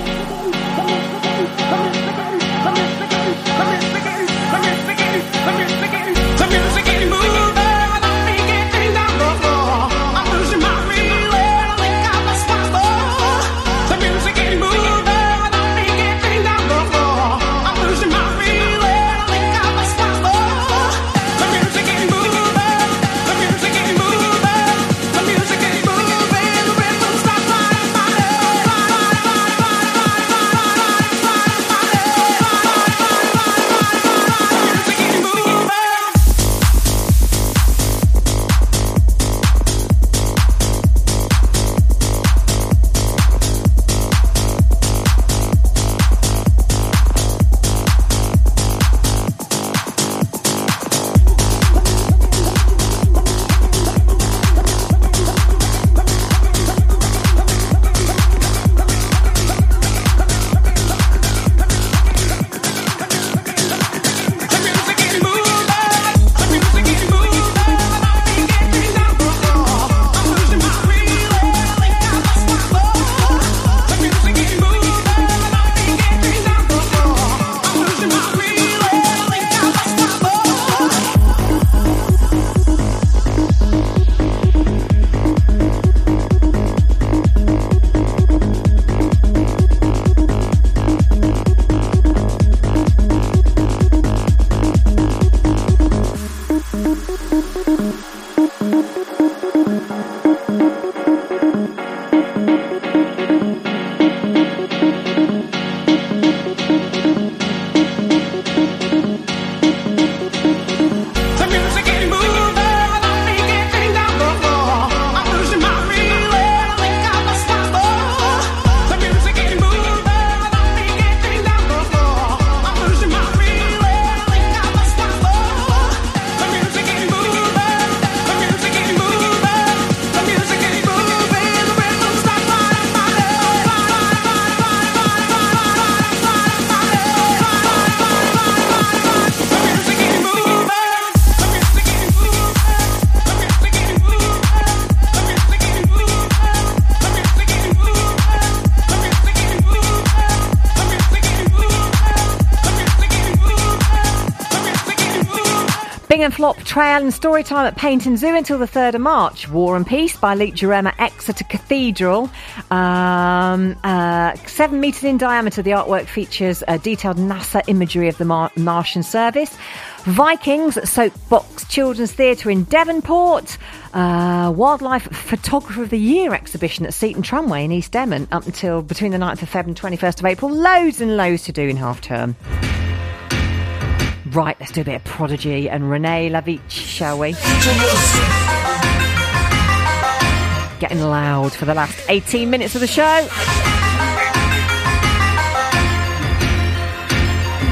Trail and story time at Paignton Zoo until the 3rd of March. War and Peace by Luke Jerram at Exeter Cathedral. Um, uh, seven metres in diameter, the artwork features a detailed NASA imagery of the Mar- Martian service. Vikings at Soapbox Children's Theatre in Devonport. Uh, Wildlife Photographer of the Year exhibition at Seaton Tramway in East Devon up until between the 9th of Feb and 21st of April. Loads and loads to do in half term. Right, let's do a bit of Prodigy and Renee Lavich, shall we? Getting loud for the last 18 minutes of the show.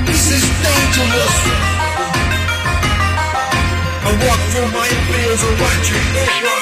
This is dangerous. I walk through my fears and watch it.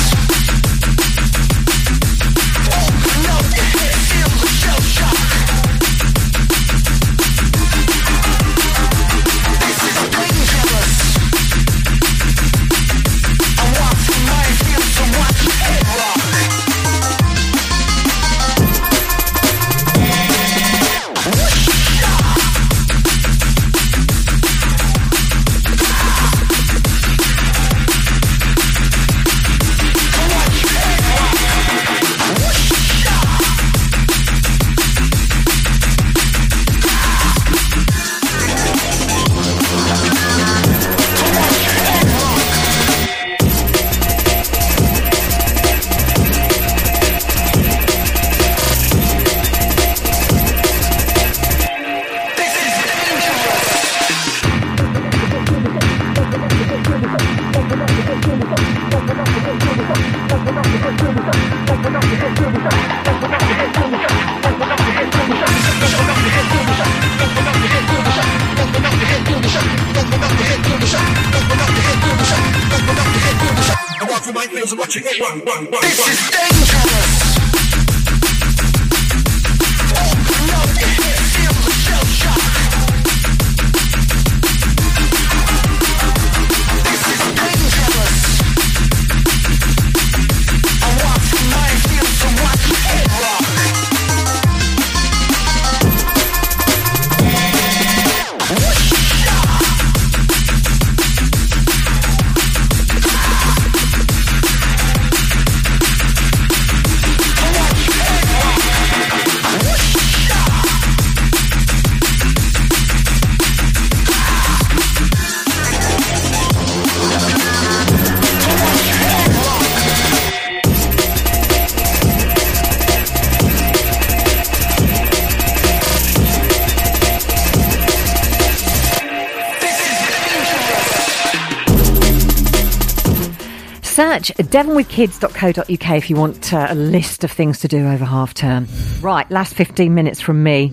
much. DevonWithKids.co.uk if you want uh, a list of things to do over half term. Right, last 15 minutes from me.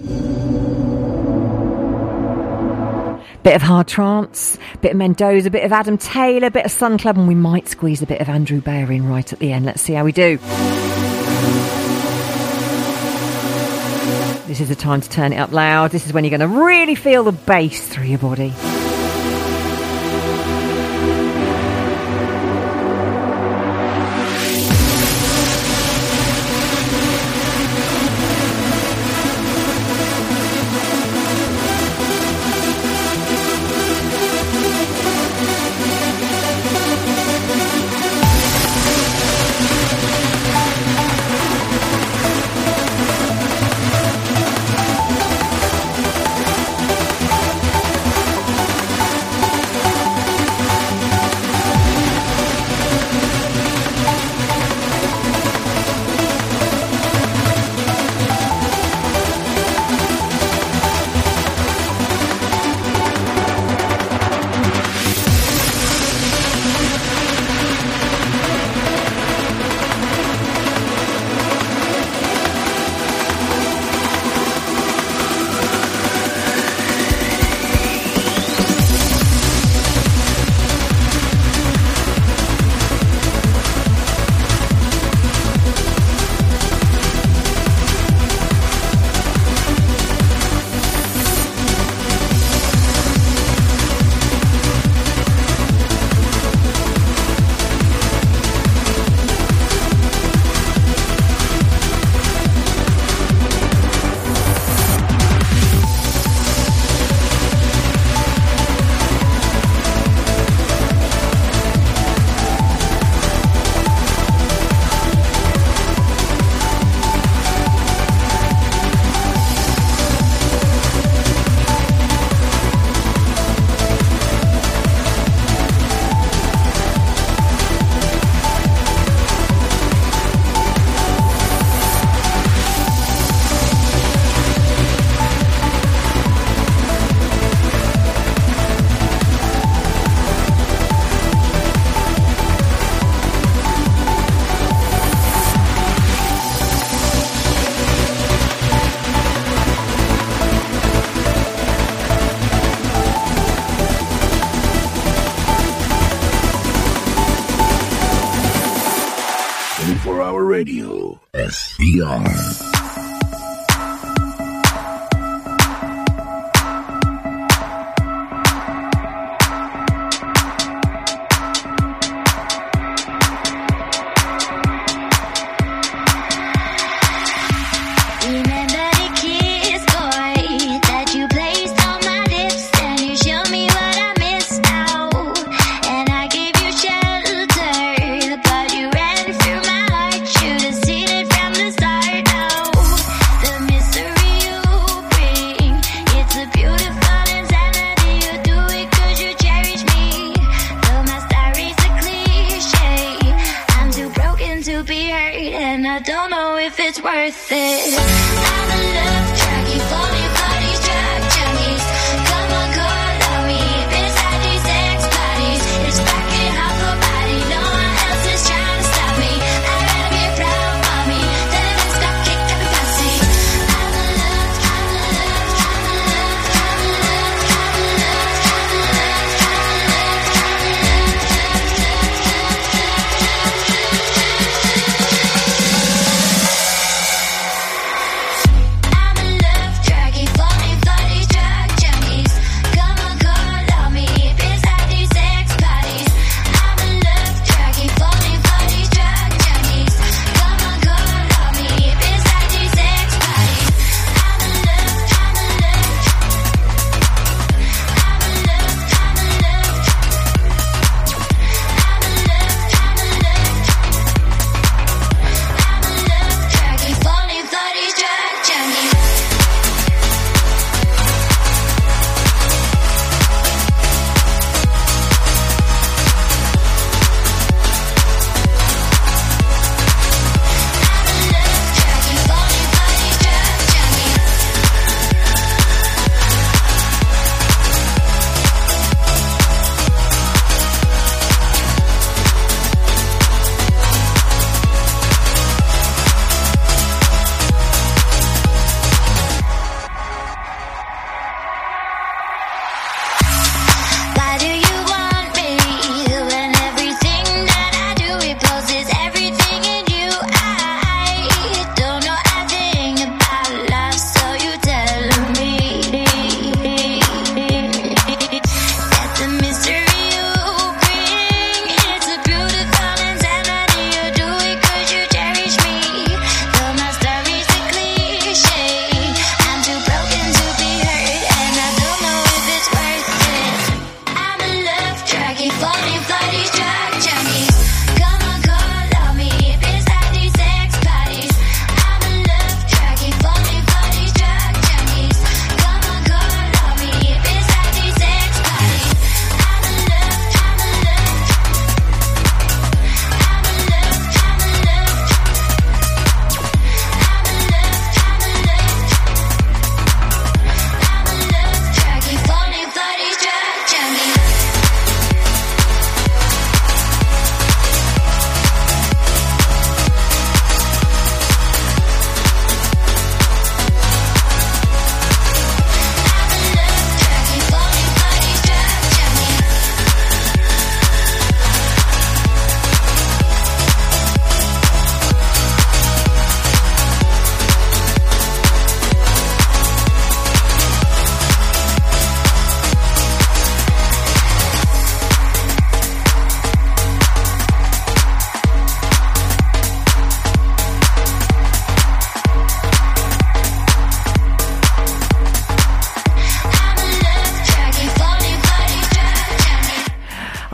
Bit of hard trance, bit of Mendoza, bit of Adam Taylor, bit of Sun Club, and we might squeeze a bit of Andrew Bayer in right at the end. Let's see how we do. This is the time to turn it up loud. This is when you're going to really feel the bass through your body.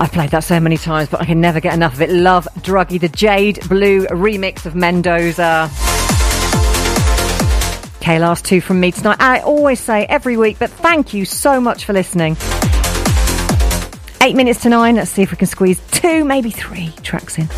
Played that so many times, but I can never get enough of it. Love Druggy, the Jade Blue remix of Mendoza. Okay, last two from me tonight. I always say every week, but thank you so much for listening. Eight minutes to nine. Let's see if we can squeeze two, maybe three tracks in.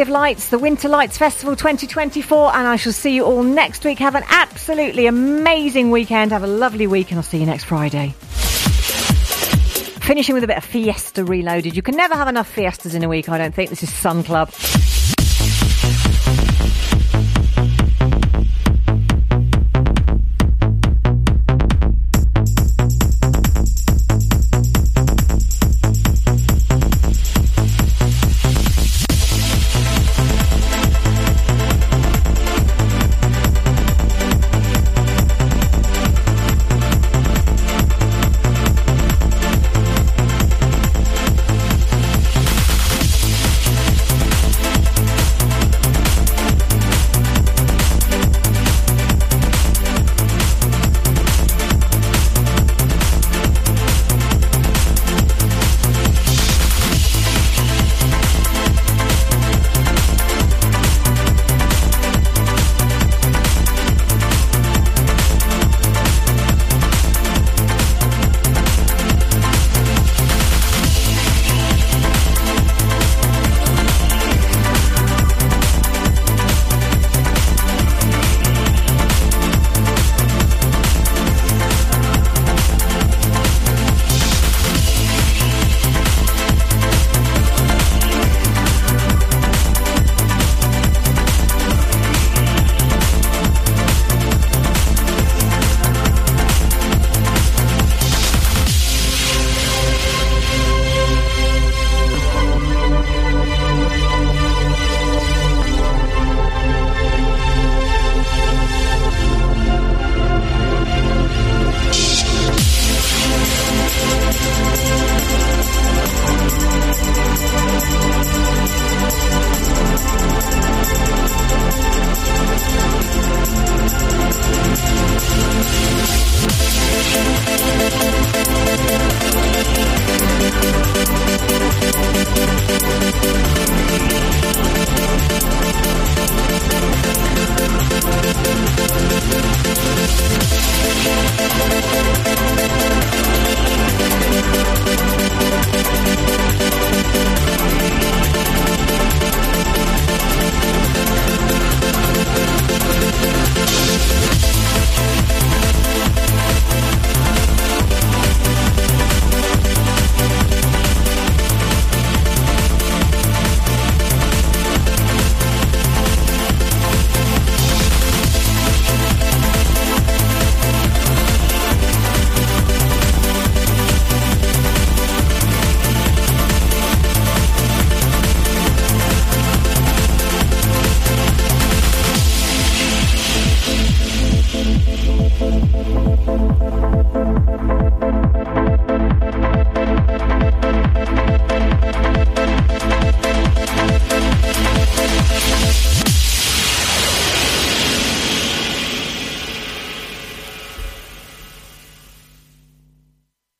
Of Lights, the Winter Lights Festival 2024, and I shall see you all next week. Have an absolutely amazing weekend. Have a lovely week, and I'll see you next Friday. Finishing with a bit of Fiesta Reloaded. You can never have enough Fiestas in a week, I don't think. This is Sun Club.